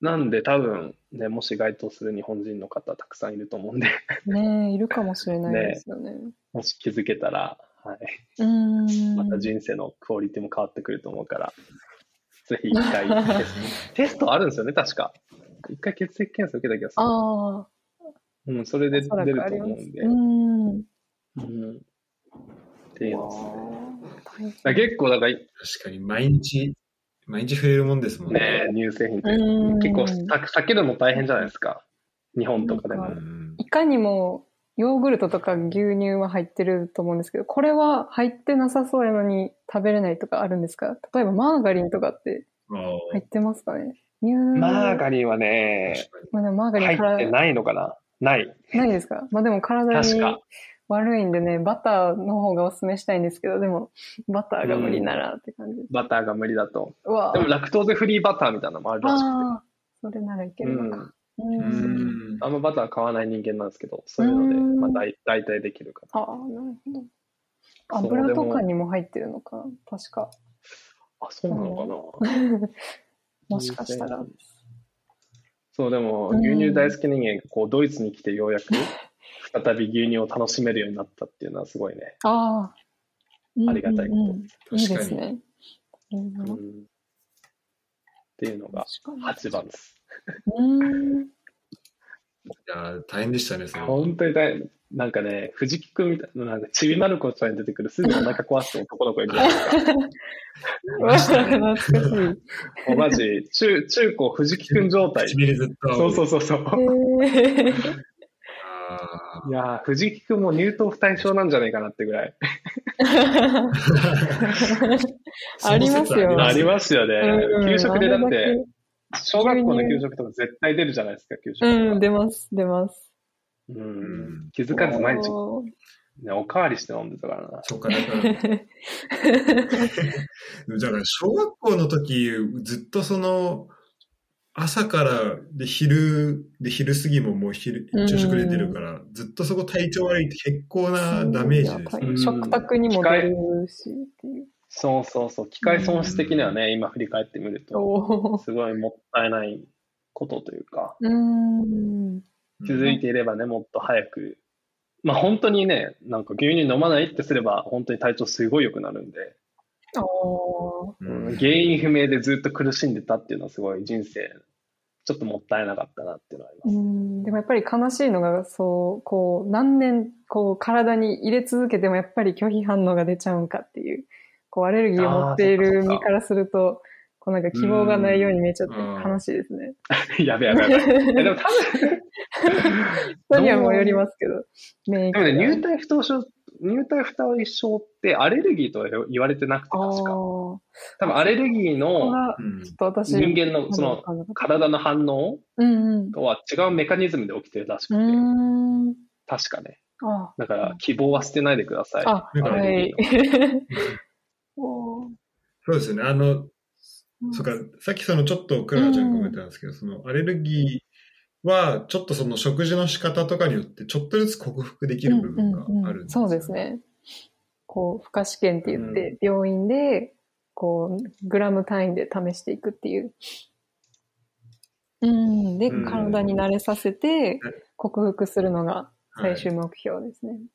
なんで多分、ね、もし該当する日本人の方たくさんいると思うんで、ねえ、いるかもしれないですよね。(laughs) もし気づけたら、はい、うん。また人生のクオリティも変わってくると思うから、ぜひ一回テスト、(laughs) テストあるんですよね、確か。一回血液検査受けた気がする。ああ、うん、それで出ると。思うんで。うん。うん。っていうのですね。結構、だから、確かに毎日、毎日増えるもんですもんね、乳製品ってうん結構さ避けるの大変じゃないですか。日本とかでもいかにもヨーグルトとか牛乳は入ってると思うんですけど、これは入ってなさそうやのに食べれないとかあるんですか？例えばマーガリンとかってあ入ってますかね？乳マーガリンはね、まあでもマーガリン入ってないのかな？ない。ないですか？まあでも体に。悪いんでね、バターの方がおすすめしたいんですけど、でもバターが無理ならって感じです。バターが無理だと。でも、ラクトーゼフリーバターみたいなのもあるらしくて。ああ、それならいけるのか。ううんん。あんまバター買わない人間なんですけど、そういうので、うんまあ、大大体できるかな。ああ、なるほど。油とかにも入ってるのかな？確か。あ、そうなのかな？もしかしたら。そう、でも、うん牛乳大好き人間が、こう、ドイツに来てようやく、(laughs) 再び牛乳を楽しめるようになったっていうのはすごいね。ああ。ありがたいことうんうんうんいい確かにですね。うんうん。っていうのが確かに8番です。うん。いやー大変でしたね、それは。本当に大変。なんかね、藤木くんみたいな、なんか、ちびまる子ちゃんに出てくるすぐお腹壊す男の子いる (laughs) じゃないですか。懐かしい。もうマジ、中、中高藤木くん状態。唇ずっと。そうそうそうそう。いやー、藤木くんも乳糖不対症なんじゃないかなってぐらい。ー (laughs) ありますよありますよね。うん給食でだって、小学校の給食とか絶対出るじゃないですか、給食。うん、出ます、出ます。ううんん。気づかず毎日、ね、おかわりして飲んでたからな。そうか、だから、だから小学校の時、ずっとその、朝からで昼、で昼過ぎももう昼、昼食出てるから、ずっとそこ体調悪いって結構なダメージですね。うん食卓にも出るしっていう。そうそうそう。機械損失的にはね、今振り返ってみると、すごいもったいないことというか、うーん。気づいていればね、もっと早く。まあ本当にね、なんか牛乳飲まないってすれば、本当に体調すごい良くなるんで、原因不明でずっと苦しんでたっていうのはすごい人生、ちょっともったいなかったなっていうのはあります。うん、でもやっぱり悲しいのが、そう、こう、何年、こう、体に入れ続けてもやっぱり拒否反応が出ちゃうんかっていう、こう、アレルギーを持っている身からすると、こうなんか希望がないように見えちゃってうん悲しいですね。(laughs) やべやべやべ。えでも多分、(laughs) 人にはもうよりますけど、免疫でもね、が入体不当症、入体不当症ってアレルギーとは言われてなくて、確か。こ多分アレルギーこのちょっと私、人間のその体の反応。とは違うメカニズムで起きてるらしくうて。確かね。あだから希望は捨てないでください。あ、はい。(laughs) そうですよね。あの、うんそっか、さっきそのちょっとクララちゃんがコメントなんですけど、そのアレルギーはちょっとその食事の仕方とかによってちょっとずつ克服できる部分があるんですよそうです。ね。こう、負荷試験って言って、病院で、こう、グラム単位で試していくっていう。うん。で、うん体に慣れさせて、克服するのがはい最終目標ですね。うんうん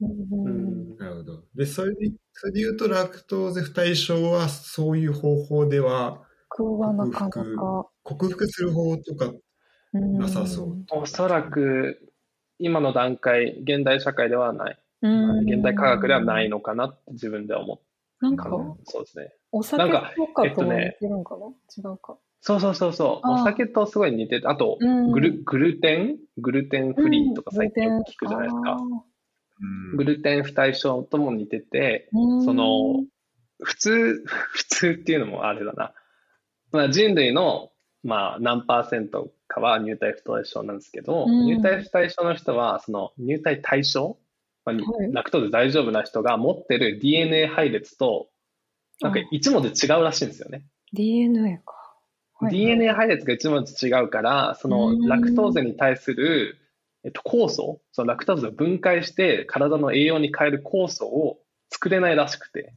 なるほど。で、それで、それで言うと、ラクトーゼ不対症は、そういう方法では、僕はなかなか。克服する方法とか、うんなさそう。おそらく、今の段階、現代社会ではない。うん現代科学ではないのかなって自分では思っなんか、た。そうですね。お酒となんかかともえっとね似てるんかな、違うか。そうそうそうそう。お酒とすごい似てて、あと、うんグルグルテン？グルテンフリーとか最近よく聞くじゃないですか。うん。グルテン不対症とも似てて、うん。その、普通、(laughs) 普通っていうのもあれだな。まあ、人類の、まあ、何パーセントかは入体不対症なんですけど、うん。入体不対症の人は、その入体対象、まあはい。ラクトーゼ大丈夫な人が持ってる DNA 配列と、なんか一文字違うらしいんですよね。DNA か。はい。DNA 配列が一文字違うから、そのうん。ラクトーゼに対する、えっと、酵素、そのラクトーゼを分解して体の栄養に変える酵素を作れないらしくて。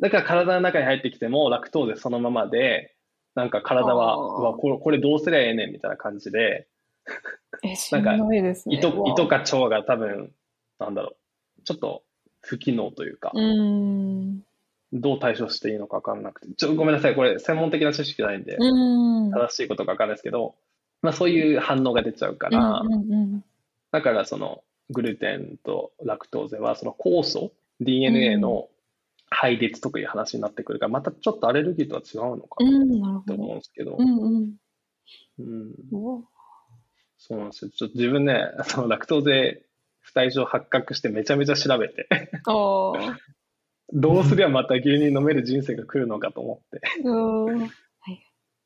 だから体の中に入ってきてもラクトーゼそのままで、なんか体は、これこれどうすりゃええねんみたいな感じで、え、(laughs) しんどいですね。胃と胃とか腸が多分、なんだろう、ちょっと不機能というか。どう対処していいのか分かんなくて、ちょごめんなさい、これ専門的な知識ないんで、うん。正しいことか分かんないですけど、まあそういう反応が出ちゃうから、うんうんうんだからそのグルテンとラクトーゼはその酵素、DNA の配列とかいう話になってくるから、またちょっとアレルギーとは違うのかう、なと思うんど。ですけど、うんうん。うんうわそうなんですよ。ちょっと自分ね、そのラクトーゼ不対症発覚してめちゃめちゃ調べて。(laughs) どうすりゃまた牛乳飲める人生が来るのかと思って、うん。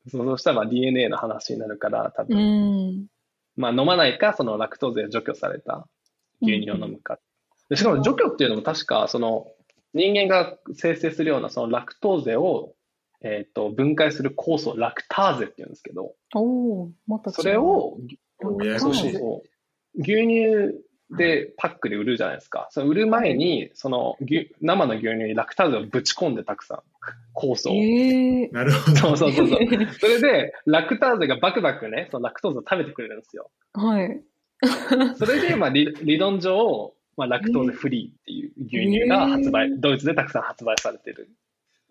そうしたらまあ DNA の話になるから、多う分、ん。まあ飲まないか、そのラクトーゼを除去された牛乳を飲むか。でしかも除去っていうのも確か、その人間が生成するようなそのラクトーゼを、えっと分解する酵素、ラクターゼっていうんですけど、おおまた違うそれ、を、そうややこしいそうそう。牛乳でパックで売るじゃないですか。その売る前に、その牛生の牛乳にラクターゼをぶち込んでたくさん、酵素を。ええなるほど。そうそうそうそう。それで、ラクターゼがバクバクね、そのラクトーゼを食べてくれるんですよ。はい。それで、まあ理、理論上、まあ、ラクトーゼフリーっていう牛乳が発売、ドイツでたくさん発売されてる。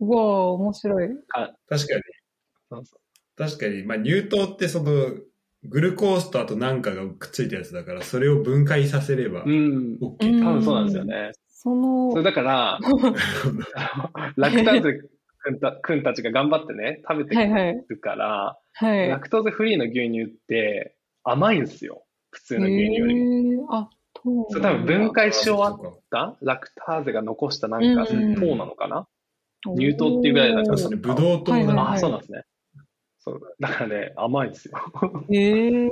うわあ面白い。あ確かに。そうそ確かに。まあ、乳糖ってその、グルコースとあと何かがくっついたやつだから、それを分解させればう。うん。OK。多分そうなんですよね。そのそれ、だから、(laughs) ラクターゼ君た君たちが頑張ってね、食べてくはいはい。るから、はい。ラクトーゼフリーの牛乳って甘いんですよ。普通の牛乳よりも。えー、あ、そうそれ多分分解し終わったラクターゼが残したなんかうん糖なのかな、乳糖っていうぐらいだからそうですね。ブドウ糖はいはいああ、はいそうなんですね。そう。だからね、甘いんですよ。えええ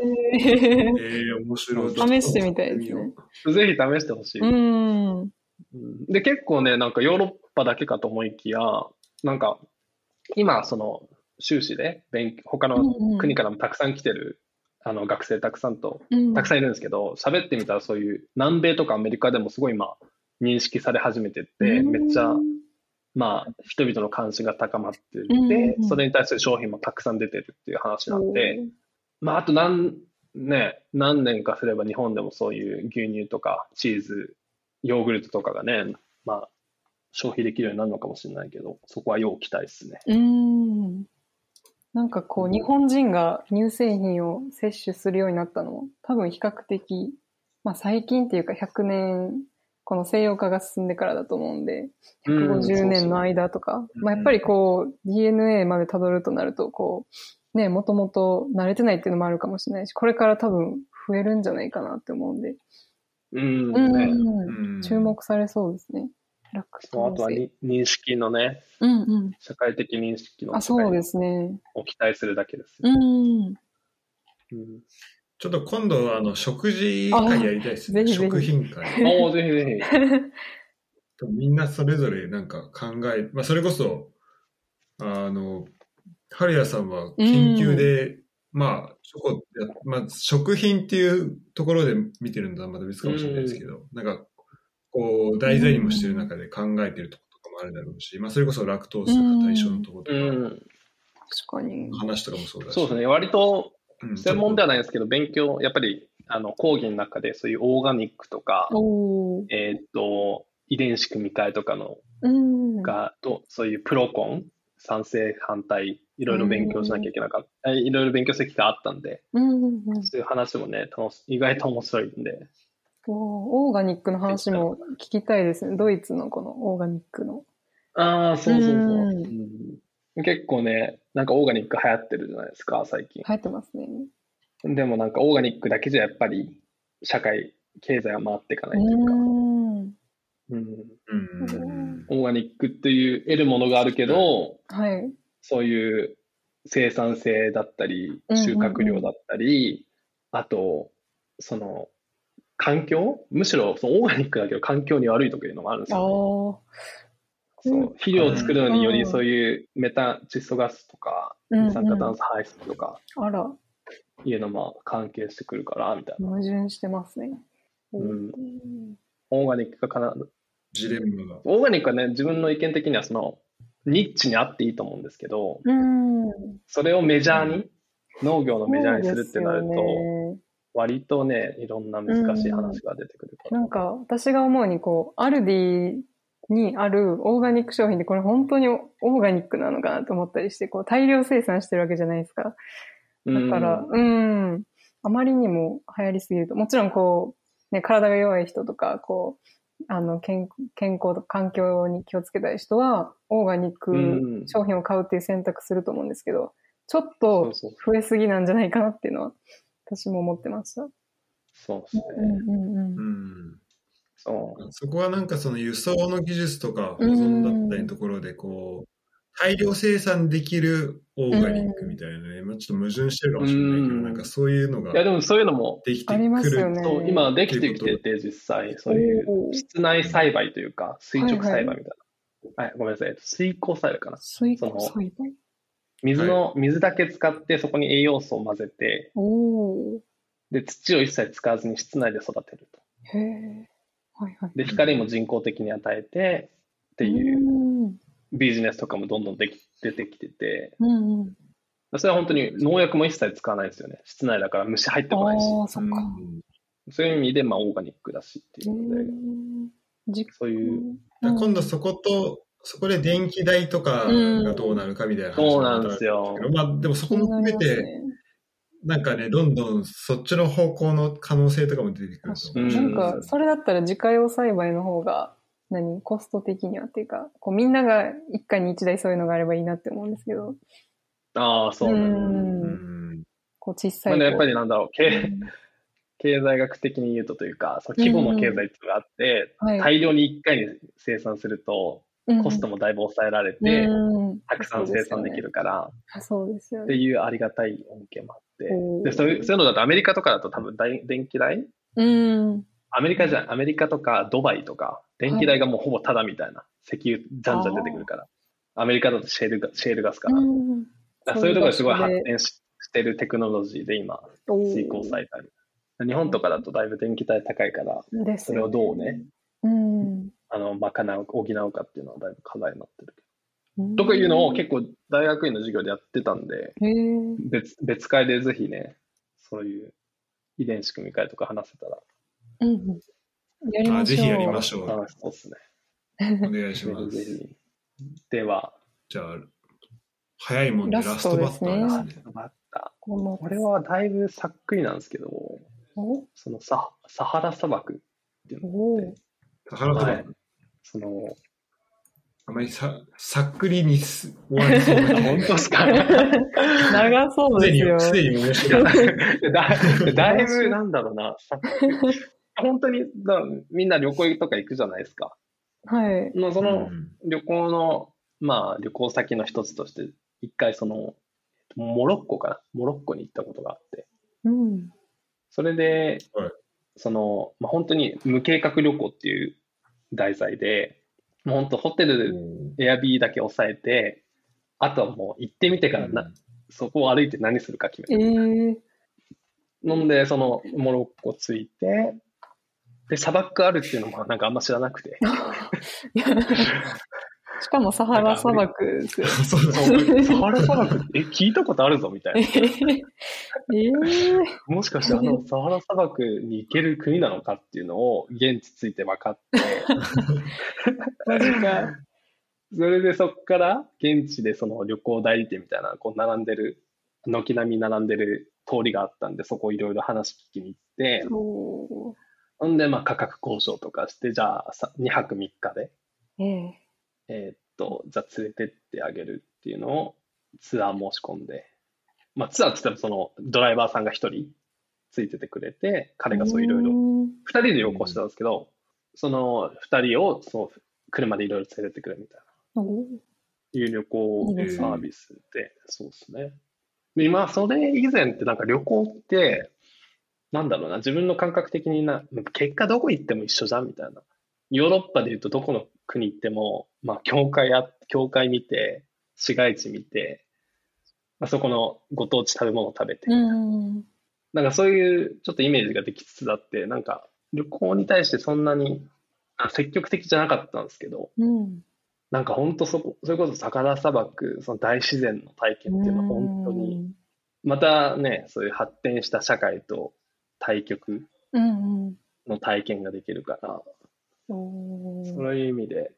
え面白い。試してみたいですね。ぜひ試してほしい。うん。うんで、結構ね、なんかヨーロッパだけかと思いきや、なんか、今、その、修士で勉強、他のうんうん国からもたくさん来てる、あの、学生たくさんと、うんたくさんいるんですけど、喋ってみたらそういう、南米とかアメリカでもすごい今、認識され始めてって、うんめっちゃ、まあ、人々の関心が高まってうんうんてう、んそれに対する商品もたくさん出てるっていう話なんで、まあ、あと何、ね、何年かすれば日本でもそういう牛乳とかチーズ、ヨーグルトとかがね、まあ、消費できるようになるのかもしれないけど、そこは要期待ですね。うーん。なんかこう、日本人が乳製品を摂取するようになったのも、多分比較的、まあ最近っていうか100年、この西洋化が進んでからだと思うんで、150年の間とか、まあやっぱりこう、DNA まで辿るとなると、こう、ね、もともと慣れてないっていうのもあるかもしれないし、これから多分増えるんじゃないかなって思うんで、うん、うんね。うん注目されそうですね。ラクそうあとはに認識のね、うんうん。社会的認識のあ、そうですね。を期待するだけですよ。うん。うんちょっと今度はあの食事会やりたいですね。食品会。おーぜひぜひ。(laughs) みんなそれぞれなんか考え、まあそれこそ、あの、春谷さんは研究で、まあ、チョコや、まあ、食品っていうところで見てるのとはまた別かもしれないですけど、なんか、こう、題材にもしてる中で考えてるところとかもあるだろうし、まあ、それこそラクトースが対象のところとか。話とかもそうだし。そうですね。割とうん専門ではないですけど、勉強、やっぱり、あの、講義の中でそういうオーガニックとか。えーっと、遺伝子組み換えとかのうん。が、と、そういうプロコン、賛成、反対、いろいろ勉強しなきゃいけなかった、えいろいろ勉強する機会あったんで。そういう話もね、楽し意外と面白いんで、おーオーガニックの話も聞きたいですね。ドイツのこのオーガニックの。ああ、そうそうそう、うんうん結構ね、なんかオーガニック流行ってるじゃないですか、最近。流行ってますね。でもなんかオーガニックだけじゃやっぱり社会、経済は回っていかないというか、うん。オーガニックっていう得るものがあるけど、はい。そういう生産性だったり、収穫量だったり、あと、その、環境？むしろそのオーガニックだけど環境に悪いとかいうのもあるんですあよ、ね。あ。そう肥料を作るのにようんりそういうメタン、窒素ガスとか、うんうん二酸化炭素排出とかあら、いうのも関係してくるから、みたいな。矛盾してますね。うんオーガニックがかな、ジレンマが。オーガニックはね、自分の意見的にはその、ニッチにあっていいと思うんですけど、うん。それをメジャーに、農業のメジャーにするってなると、割とね、いろんな難しい話が出てくるから。なんか、私が思うに、こう、アルディにあるオーガニック商品ってこれ本当にオーガニックなのかなと思ったりして、こう、大量生産してるわけじゃないですか。だから、うん、あまりにも流行りすぎると、もちろんこう、ね、体が弱い人とか、こう、あの、健健康とか環境に気をつけたい人は、オーガニックうん商品を買うっていう選択すると思うんですけど、ちょっと増えすぎなんじゃないかなっていうのは、私も思ってました。そうですね。うんうんうんうん。そう。そこはなんかその輸送の技術とか保存だったりのところで、こう、大量生産できるオーガニックみたいなね、まあちょっと矛盾してるかもしれないけど、うんなんかそういうのがいや、でもそういうのも、できてありまくる。すよね。そう今できてきてて、実際、そういう室内栽培というか、垂直栽培みたいな。はい、ごめんなさい。えっと水耕栽培かな。水耕栽培？水の、水だけ使って、そこに栄養素を混ぜて。で、土を一切使わずに室内で育てると。へえ。はいはい。で、光も人工的に与えて、っていううんビジネスとかもどんどんでき出てきてて、うんうん。それは本当に農薬も一切使わないですよね。室内だから虫入ってこないし。そっか。そういう意味で、まあ、オーガニックだしっていうので、じそういう、だから今度そこと、そこで電気代とかがどうなるかみたいな話そうなんですよ。まあでもそこも含めて、なんかね、どんどんそっちの方向の可能性とかも出てくると思う。なんか、それだったら自家用栽培の方が、何？コスト的にはっていうか、こうみんなが一家に一台そういうのがあればいいなって思うんですけど。ああ、そうなんだ。ん。こう小さい。まあね、やっぱりなんだろう、経経済学的に言うとというか、その規模の経済っていうのがあって、はい大量に一回に生産すると、うんコストもだいぶ抑えられて、うんたくさん生産できるから、あそうですよね。っていうありがたい恩恵もあってでそういうそういうのだとアメリカとかだと多分大電気代？うん。アメリカじゃん、アメリカとかドバイとか、電気代がもうほぼタダみたいな、石油じゃんじゃん出てくるから。アメリカだとシェールガシェールガスから。うそういうところがすごい発展ししてるテクノロジーで今、おー水耕栽培。日本とかだとだいぶ電気代高いから、それをどうね、うん。あの、賄う、補うかっていうのはだいぶ課題になってるけど。とかいうのを結構大学院の授業でやってたんで。別、別会でぜひね、そういう遺伝子組み換えとか話せたら。うんうん。やりましょう。あぜひやりましょう楽しそうですね。お願いしぜます。ひぜひ。では、じゃあ、早いもんでララスストバッタトですねーですね。バッタこのこれはだいぶさっくりなんですけど、お？そのササハラ砂漠っていうのおがあって、サハラ砂はい漠。その、あまりさ、さっくりにす終わりそうな本当ですか？(laughs) 長そうすでですよに、。すでに面白い。(laughs) だだいぶ、なんだろうな、さ本当にだみんな旅行とか行くじゃないですか。はい。のそのうん旅行の、まあ旅行先の一つとして、一回その、モロッコかな？モロッコに行ったことがあって、うん。それで、はいその、まあ、本当に無計画旅行っていう題材で、もう本当ホテル、エアビーだけ抑えて、あとはもう行ってみてからな、そこを歩いて何するか決えめー、る。飲んで、そのモロッコ着いて、で、砂漠あるっていうのもなんかあんま知らなくて。(laughs) しかもサハラ砂漠ですよ。(laughs) そう (laughs) サハラ砂漠？って、え、聞いたことあるぞみたいえな。(laughs) ー、もしかしてあのサハラ砂漠に行ける国なのかっていうのを現地着いて分かって、マジか。それでそこから現地でその旅行代理店みたいな、こう並んでる、軒並み並んでる通りがあったんで、そこいろいろ話聞きに行って、おほんでまあ価格交渉とかして、じゃあさ2泊3日で、ーええーっと、じゃあ連れてってあげるっていうのをツアー申し込んで、まあツアーって言ったらそのドライバーさんが一人ついててくれて、彼がそういろいろ、うん二人で旅行してたんですけど、その二人をその車でいろいろ連れてってくれみたいな。いう旅行サービスで、そうですね。で今、それ以前ってなんか旅行って、なんだろうな、自分の感覚的にな、結果どこ行っても一緒じゃんみたいな。ヨーロッパで言うとどこの国行っても、まあ、教会あ、教会見て、市街地見て、まあ、そこのご当地食べ物を食べて、うん。なんかそういうちょっとイメージができつつだって、なんか旅行に対してそんなにあ積極的じゃなかったんですけど、うん。なんか本当そこ、それこそサカラ砂漠、その大自然の体験っていうのは本当に、またね、そういう発展した社会と対極うんうん。の体験ができるから、そういう意味で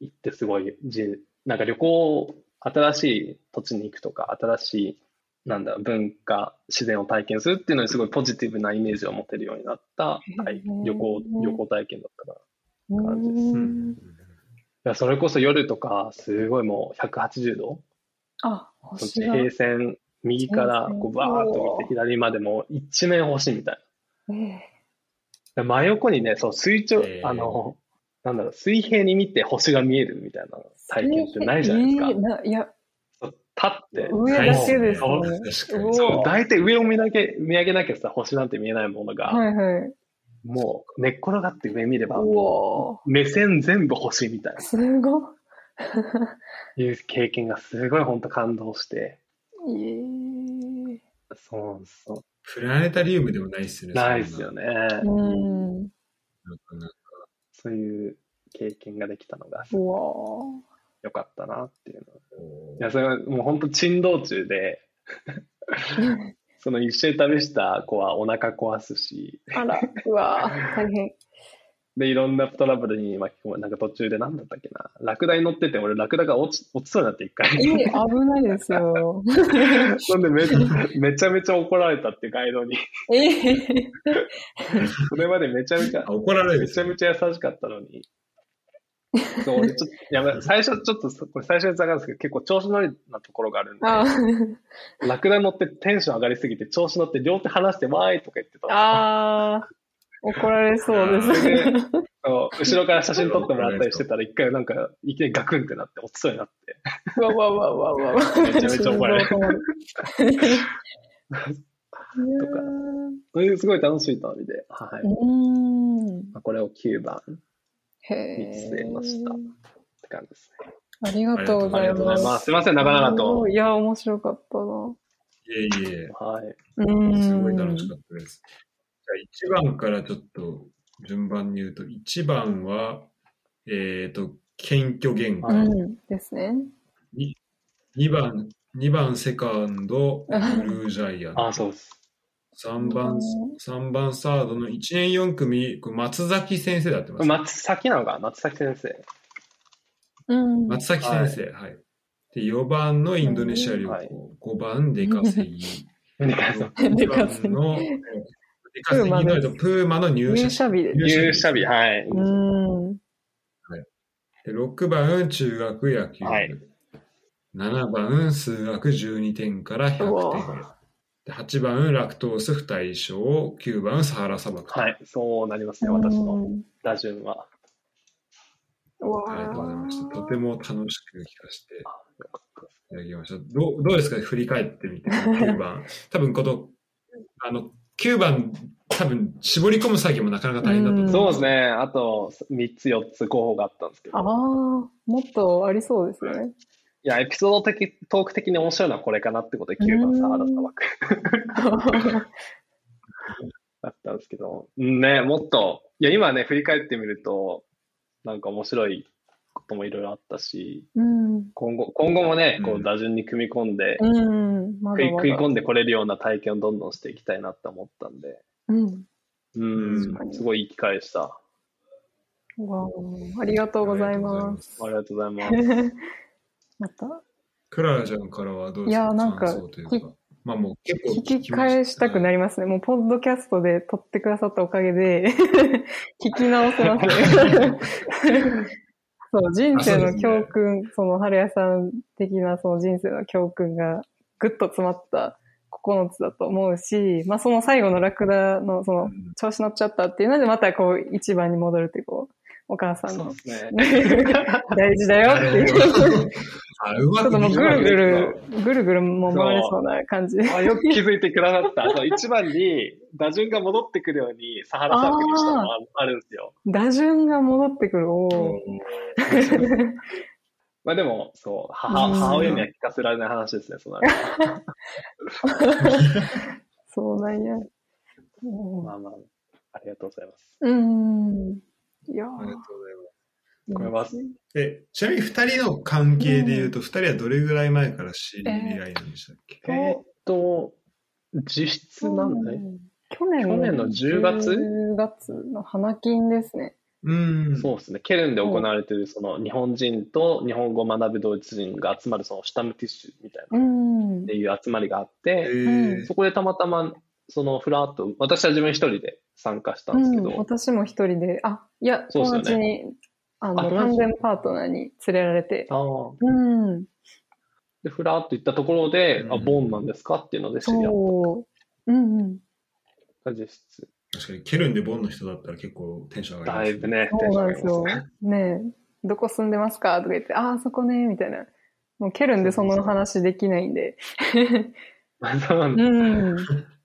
行ってすごいじ、なんか旅行、新しい土地に行くとか、新しい、なんだ、文化、自然を体験するっていうのにすごいポジティブなイメージを持てるようになった、はい、旅行、旅行体験だったから。感じです。うん。いや、それこそ夜とか、すごいもう180度、あ、そっち星が。平線、右からこうバーッと見て、左までもう一面星みたいええ。な。真横にね、そう、水中、えーあの、なんだろう、水平に見て星が見えるみたいな体験ってないじゃないですか。ええないや、立って、上だけですね。そう、大体上を見なき見上げなきゃさ、星なんて見えないものが、はいはい。もう寝っ転がって上見れば、目線全部星みたいな、すごい。(laughs) いう経験がすごい本当感動して、ええそうそう。プラネタリウムでもないっすね。ないですよね。ね。うん。なかなかそういう経験ができたのがうわ良かったなっていうの。おいや、それはもう本当珍道中で、(laughs) その一緒に試した子はお腹壊すし、あら、うわ大変。で、いろんなトラブルに巻き込まれ、なんか途中でなんだったっけな、ラクダに乗ってて、俺ラクダが落ち落ちそうになって一回。ええ危ないですよ。(laughs) そんでめめちゃめちゃ怒られたってガイドに。ええそれまでめちゃめちゃあ、怒られめちゃめちゃ優しかったのに。そう、俺ちょっと、やばい、最初ちょっとそ、これ最初に下がるんですけど、結構調子乗りなところがあるんで、あラクダ乗ってテンション上がりすぎて、調子乗って両手離して、わーいとか言ってたの。あー、怒られそうです。それでそう後ろから写真撮ってもらったりしてたら、一回なんか、いきなりガクンってなって、落ちそうになって。わわわわわわ。めちゃめちゃ怒られるとかそういうすごい楽しい旅で、はい。うーん。まあこれを9番見つけましたえ。て感じですね。ありがとうございありがとうござます。います。すいません、長々と。いや、面白かったな。いえいえ、はい。うーん。すごい楽しかったです。じゃあ1番からちょっと順番に言うと、1番は、えっ、と、謙虚言語。うん。ですね。2番、2番セカンド、(laughs) ブルージャイアント。あ、そうです。3番、三番サードの1年4組、これ松崎先生だってます。松崎なのか松崎先生。うん。松崎先生、はい。で、4番のインドネシア旅はい行、5番デカセギ、二回さん6デカセギ番の、(laughs) デカセギの、えっとプーマの入入社社日。で。入社日、はい。うん。で6番中学野球部、はい。7番数学12点から100う点わ。で8番ラクトース不対称9番サハラ砂漠、はい。そうなりますね、私のうん打順は。ありがとうございました。とても楽しく聞かせていただきました。どうどうですか振り返ってみて9番。(laughs) 多分このあの9番多分絞り込む作業もなかなか大変だと思う、うんそうですね。あと、3つ、4つ候補があったんですけど。ああ、もっとありそうですよね。いや、エピソード的、トーク的に面白いのはこれかなってことで9番サハラ砂漠 (laughs) だったんですけど、うんね、もっと、いや、今ね、振り返ってみると、なんか面白いこともいろいろあったし、うん。今後、今後もね、こうんう、打順に組み込んで、うん。ま食いだまだ。食い込んでこれるような体験をどんどんしていきたいなって思ったんで、うん。うんすごいいい機会でした。わあありがとうございます。ありがとうございます。(laughs) また、クララちゃんからはどうですか？いやなんかまあもう結構聞き返したくなりますね。もう、ポッドキャストで撮ってくださったおかげで、(laughs) 聞き直せますね。(laughs) そう、人生の教訓、その、春屋さん的なその人生の教訓がぐっと詰まった9つだと思うし、まあその最後のラクダのその、調子乗っちゃったっていうので、またこう、一番に戻るっていう、こう、お母さんのね。(laughs) 大事だよっていう。ちょっともうぐるぐるる、ぐるぐるもう回れそうな感じで。あよく気づいてくださった。そう一番に打順が戻ってくるようにサハラ砂漠にしたのがあるんですよ。打順が戻ってくる。おーまあでも、そう、母うん母親には聞かせられない話ですね、その (laughs) そうなんや。おーまあまあ、ありがとうございます。うん。いやありがとうございますこれは？え、ちなみに二人の関係で言うと、二人はどれぐらい前から知り合いなんでしたっけ、えーっと、実質なんだね。去年去年の10月 ?10 月の花金ですね。うん。そうですね。ケルンで行われている、その日本人と日本語を学ぶドイツ人が集まる、そのシュタムティッシュみたいな、っうん。ていう集まりがあっえて、ーそこでたまたま、そのフラッと、私は自分一人で参加したうんですけど、ん、私も一人で、あ、いや、友そうですよね達に、あの、完全パートナーに連れられて、あーうん。で、ふらっと行ったところで、あ、うんボンなんですかっていうので知り合っそう。うんうん。た実質。確かに、ケルンでボンの人だったら結構テンション上がだいります、ね。ぶね、そうなんですよテンション上がりますね。ねえ、どこ住んでますかとか言って、ああ、そこね、みたいな。もうケルンでその話できないんで。(laughs) そうなんだうん。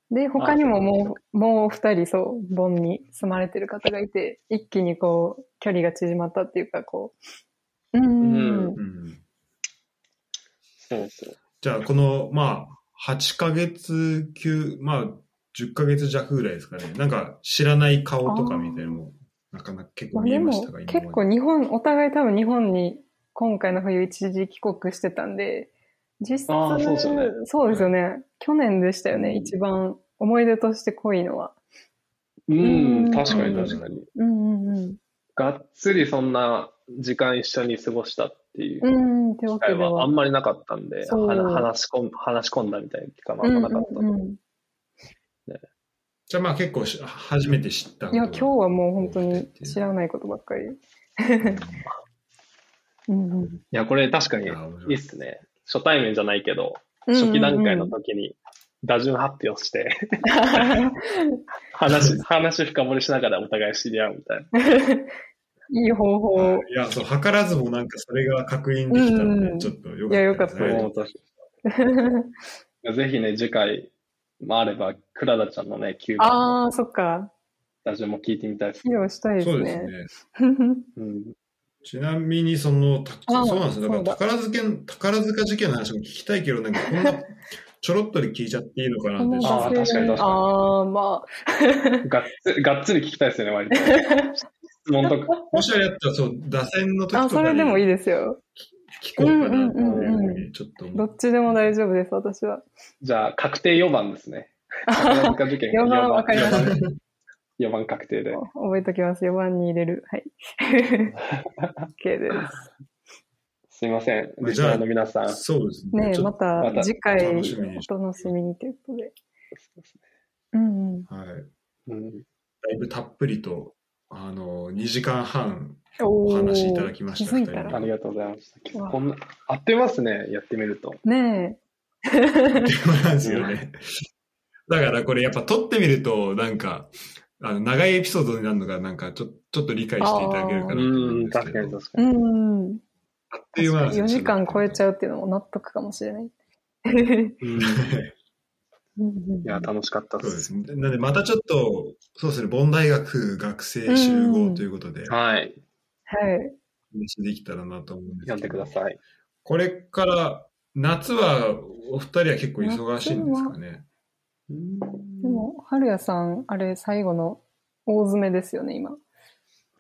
で、他にももう、もう二人、そう、ボンに住まれてる方がいて、一気にこう、距離が縮まったっていうか、こう、うん。うんうん。そうそう。じゃあ、この、まあ、8ヶ月級、まあ、10ヶ月弱ぐらいですかね。なんか、知らない顔とかみたいなのも、なかなか結構見えましたが、、今まで結構日本、お互い多分日本に今回の冬一時帰国してたんで、実質、あーそうですよねそうですよね。去年でしたよね、一番思い出として濃いのは。ううんん、確かに確かに。うんうんうん。がっつりそんな時間一緒に過ごしたっていう機会は。はあんまりなかったんで、そうはな話し込ん話し込んだみたいな機会もあんまなかったとうんうん思う。うんじゃあまあ結構し初めて知ったこいや、今日はもう本当に知らないことばっかり。うん (laughs) うんいや、これ確かにいいっすね。初対面じゃないけど、初期段階の時に打順発表して、(laughs) 話、話深掘りしながらお互い知り合うみたいな。(laughs) いい方法。いや、そう、図らずもなんかそれが確認できたうんうんちょっとよいやよかったねもう確かにぜひね、次回もあれば、クラダちゃんのね、(laughs) 9番のああ、そっか。打順も聞いてみたいです。披露したいですそうですね。ね。うん。ちなみに、その、そうなんですよ。だから宝塚事件、宝塚事件の話も聞きたいけど、なんかこんな、ちょろっとで聞いちゃっていいのかなって。あー確かに確かにああ、まあ。(laughs) がっつり、がっつり聞きたいですよね、割と。質問とか。もしあれやったら、そう、打線の時とかあ、それでもいいいですよ。聞こうかなってうんうんうんうちょっと思どっちでも大丈夫です、私は。じゃあ、確定4番ですね。(laughs) 宝塚受験4番わかりました。4番確定で。覚えときます。4番に入れる。はい。(laughs) OK です。すいません。まあじゃあリスナーの皆さん。そうですね。ねまた次回楽しみにお楽しみにということで。うんうん。とはい。うん、だいぶたっぷりと、あの、2時間半おお話いただきました気づいたらあり。がとうございました。うわこんな、あっという間ですね、やってみると。ねっていうことなんですよね。だからこれやっぱ撮ってみると、なんか、あの、長いエピソードになるのが、なんかちょ、ちょっと理解していただけるかなと思うんうん、ですけど。確かに確かに。んうん。あっという間なんですよ4時間超えちゃう。うっていうのも納得かもしれない。うんうんうんいや、楽しかったで。そうですすね。なので、またちょっと、そうですね、ボン大学学生集合ということで、はい。はい。話できたらなと思うんですけど。読んでください。これから、夏は、お二人は結構忙しいんですかね。でも、春谷さん、あれ、最後の大詰めですよね、今。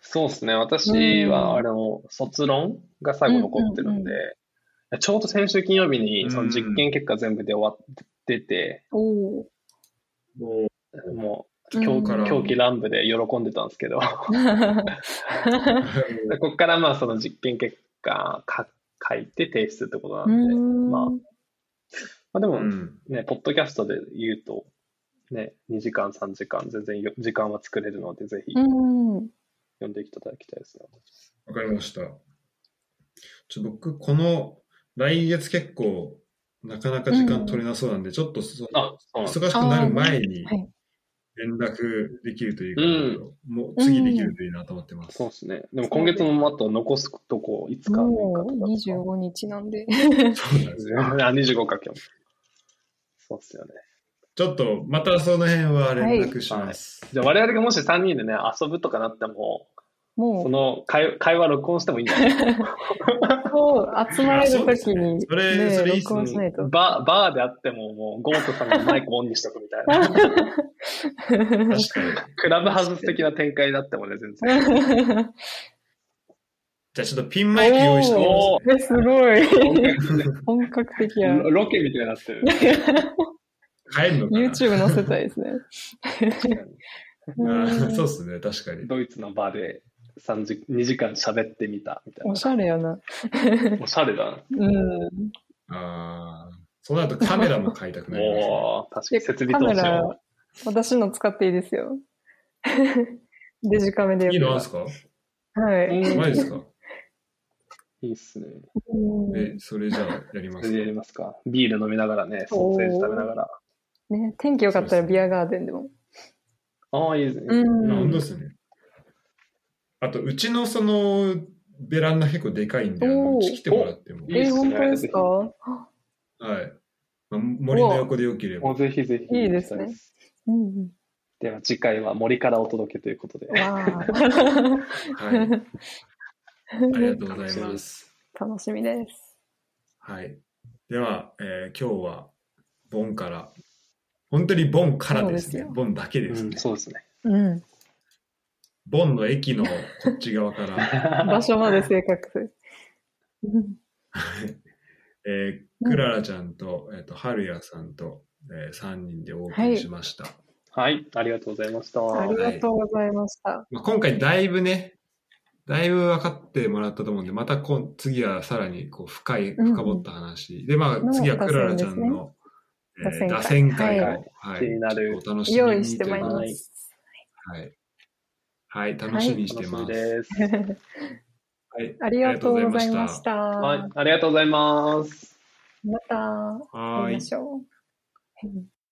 そうですね。私うん。は、あの、卒論が最後残ってるんで、ちょうど先週金曜日に、その実験結果全部で終わってて、おお。ももう、うん。狂から狂気乱舞で喜んでたんですけど、(laughs) ここからまあその実験結果か書いて提出ってことなんで、まあ、まあでもうん。ね、ポッドキャストで言うと、ね、2時間、3時間、全然よ時間は作れるので、ぜひうん。読んでいただきたいですね。わかりました。ちょ僕、この来月結構、なかなか時間取れなそうなんで、ちょっとそ忙しくなる前にはい。連絡できるというか、うんもう次できるといいなと思ってます。そうですね。でも今月もあと残すとこいつか6もう日とか。25日なんで。そうなんですよ。(laughs) あ、25か今日。そうっすよね。ちょっと、またその辺は連絡します。じゃあ我々がもし3人でね、遊ぶとかなっても、そもの会会話録音してもいいんじゃない？う、(laughs) そう、集まれるときに、それねそれいいっすね録音しないと。バー、バーであっても、もう、ゴートさんがマイクオンにしとくみたいな。確かに。クラブハウス的な展開だってもね、全然。じゃあちょっとピンマイク用意してますおえ、すごい。ー本格的や。ロロケみたいになってる。(laughs) 帰るのかな YouTube 載せたいですね。(laughs) そうっすね、確かに。ドイツのバーで3時、2時間喋ってみたみたいおしゃれやな。な。おしゃれだな。うん。ああ、そうなるとカメラも買いたくなります、ね。おー、確かに設備カメ投資をラ。、私の使っていいですよ。(laughs) デジカメでよければいいのあるんですか？はい。うんマジですか？いいっすね。うんえ、それじゃあやりますそれでやりますか。ビール飲みながらね、ソーセージ食べながら。ね、天気良かったらビアガーデンでも。ああ、いいですね。うんあ本当ですね。あと、うちのその、ベランダ結構でかいんで、うち来てもらっても。いいっすねえ、本当ですか？はい。まあ森の横でよければもう。ぜひぜひ。いいですねうんうん。では次回は森からお届けということで。わあ。はい。(laughs) ありがとうございます。楽しみです。はい。では、えー今日は、ボンから、本当にボンからですね。すよボンだけですうん、ね。そうですね。うん。ボンの駅のこっち側から、(laughs) 場所まで正確。う (laughs) んえークララちゃんと、えっ、と、春谷さんと、え3人でお送りしました。はい、ありがとうございました。ありがとうございました。まあ、今回だいぶね、だいぶ分かってもらったと思うんで、また今次はさらにこう深い、うん深掘った話。で、まあの次はクララちゃんの、打線会えー打線会を、ははい気になるちょっとお楽しみに用意してまいりまはいす。はい。はい、楽しみにしてます。はい、ありがとうございました。はい、ありがとうございます。また会いま。しょう。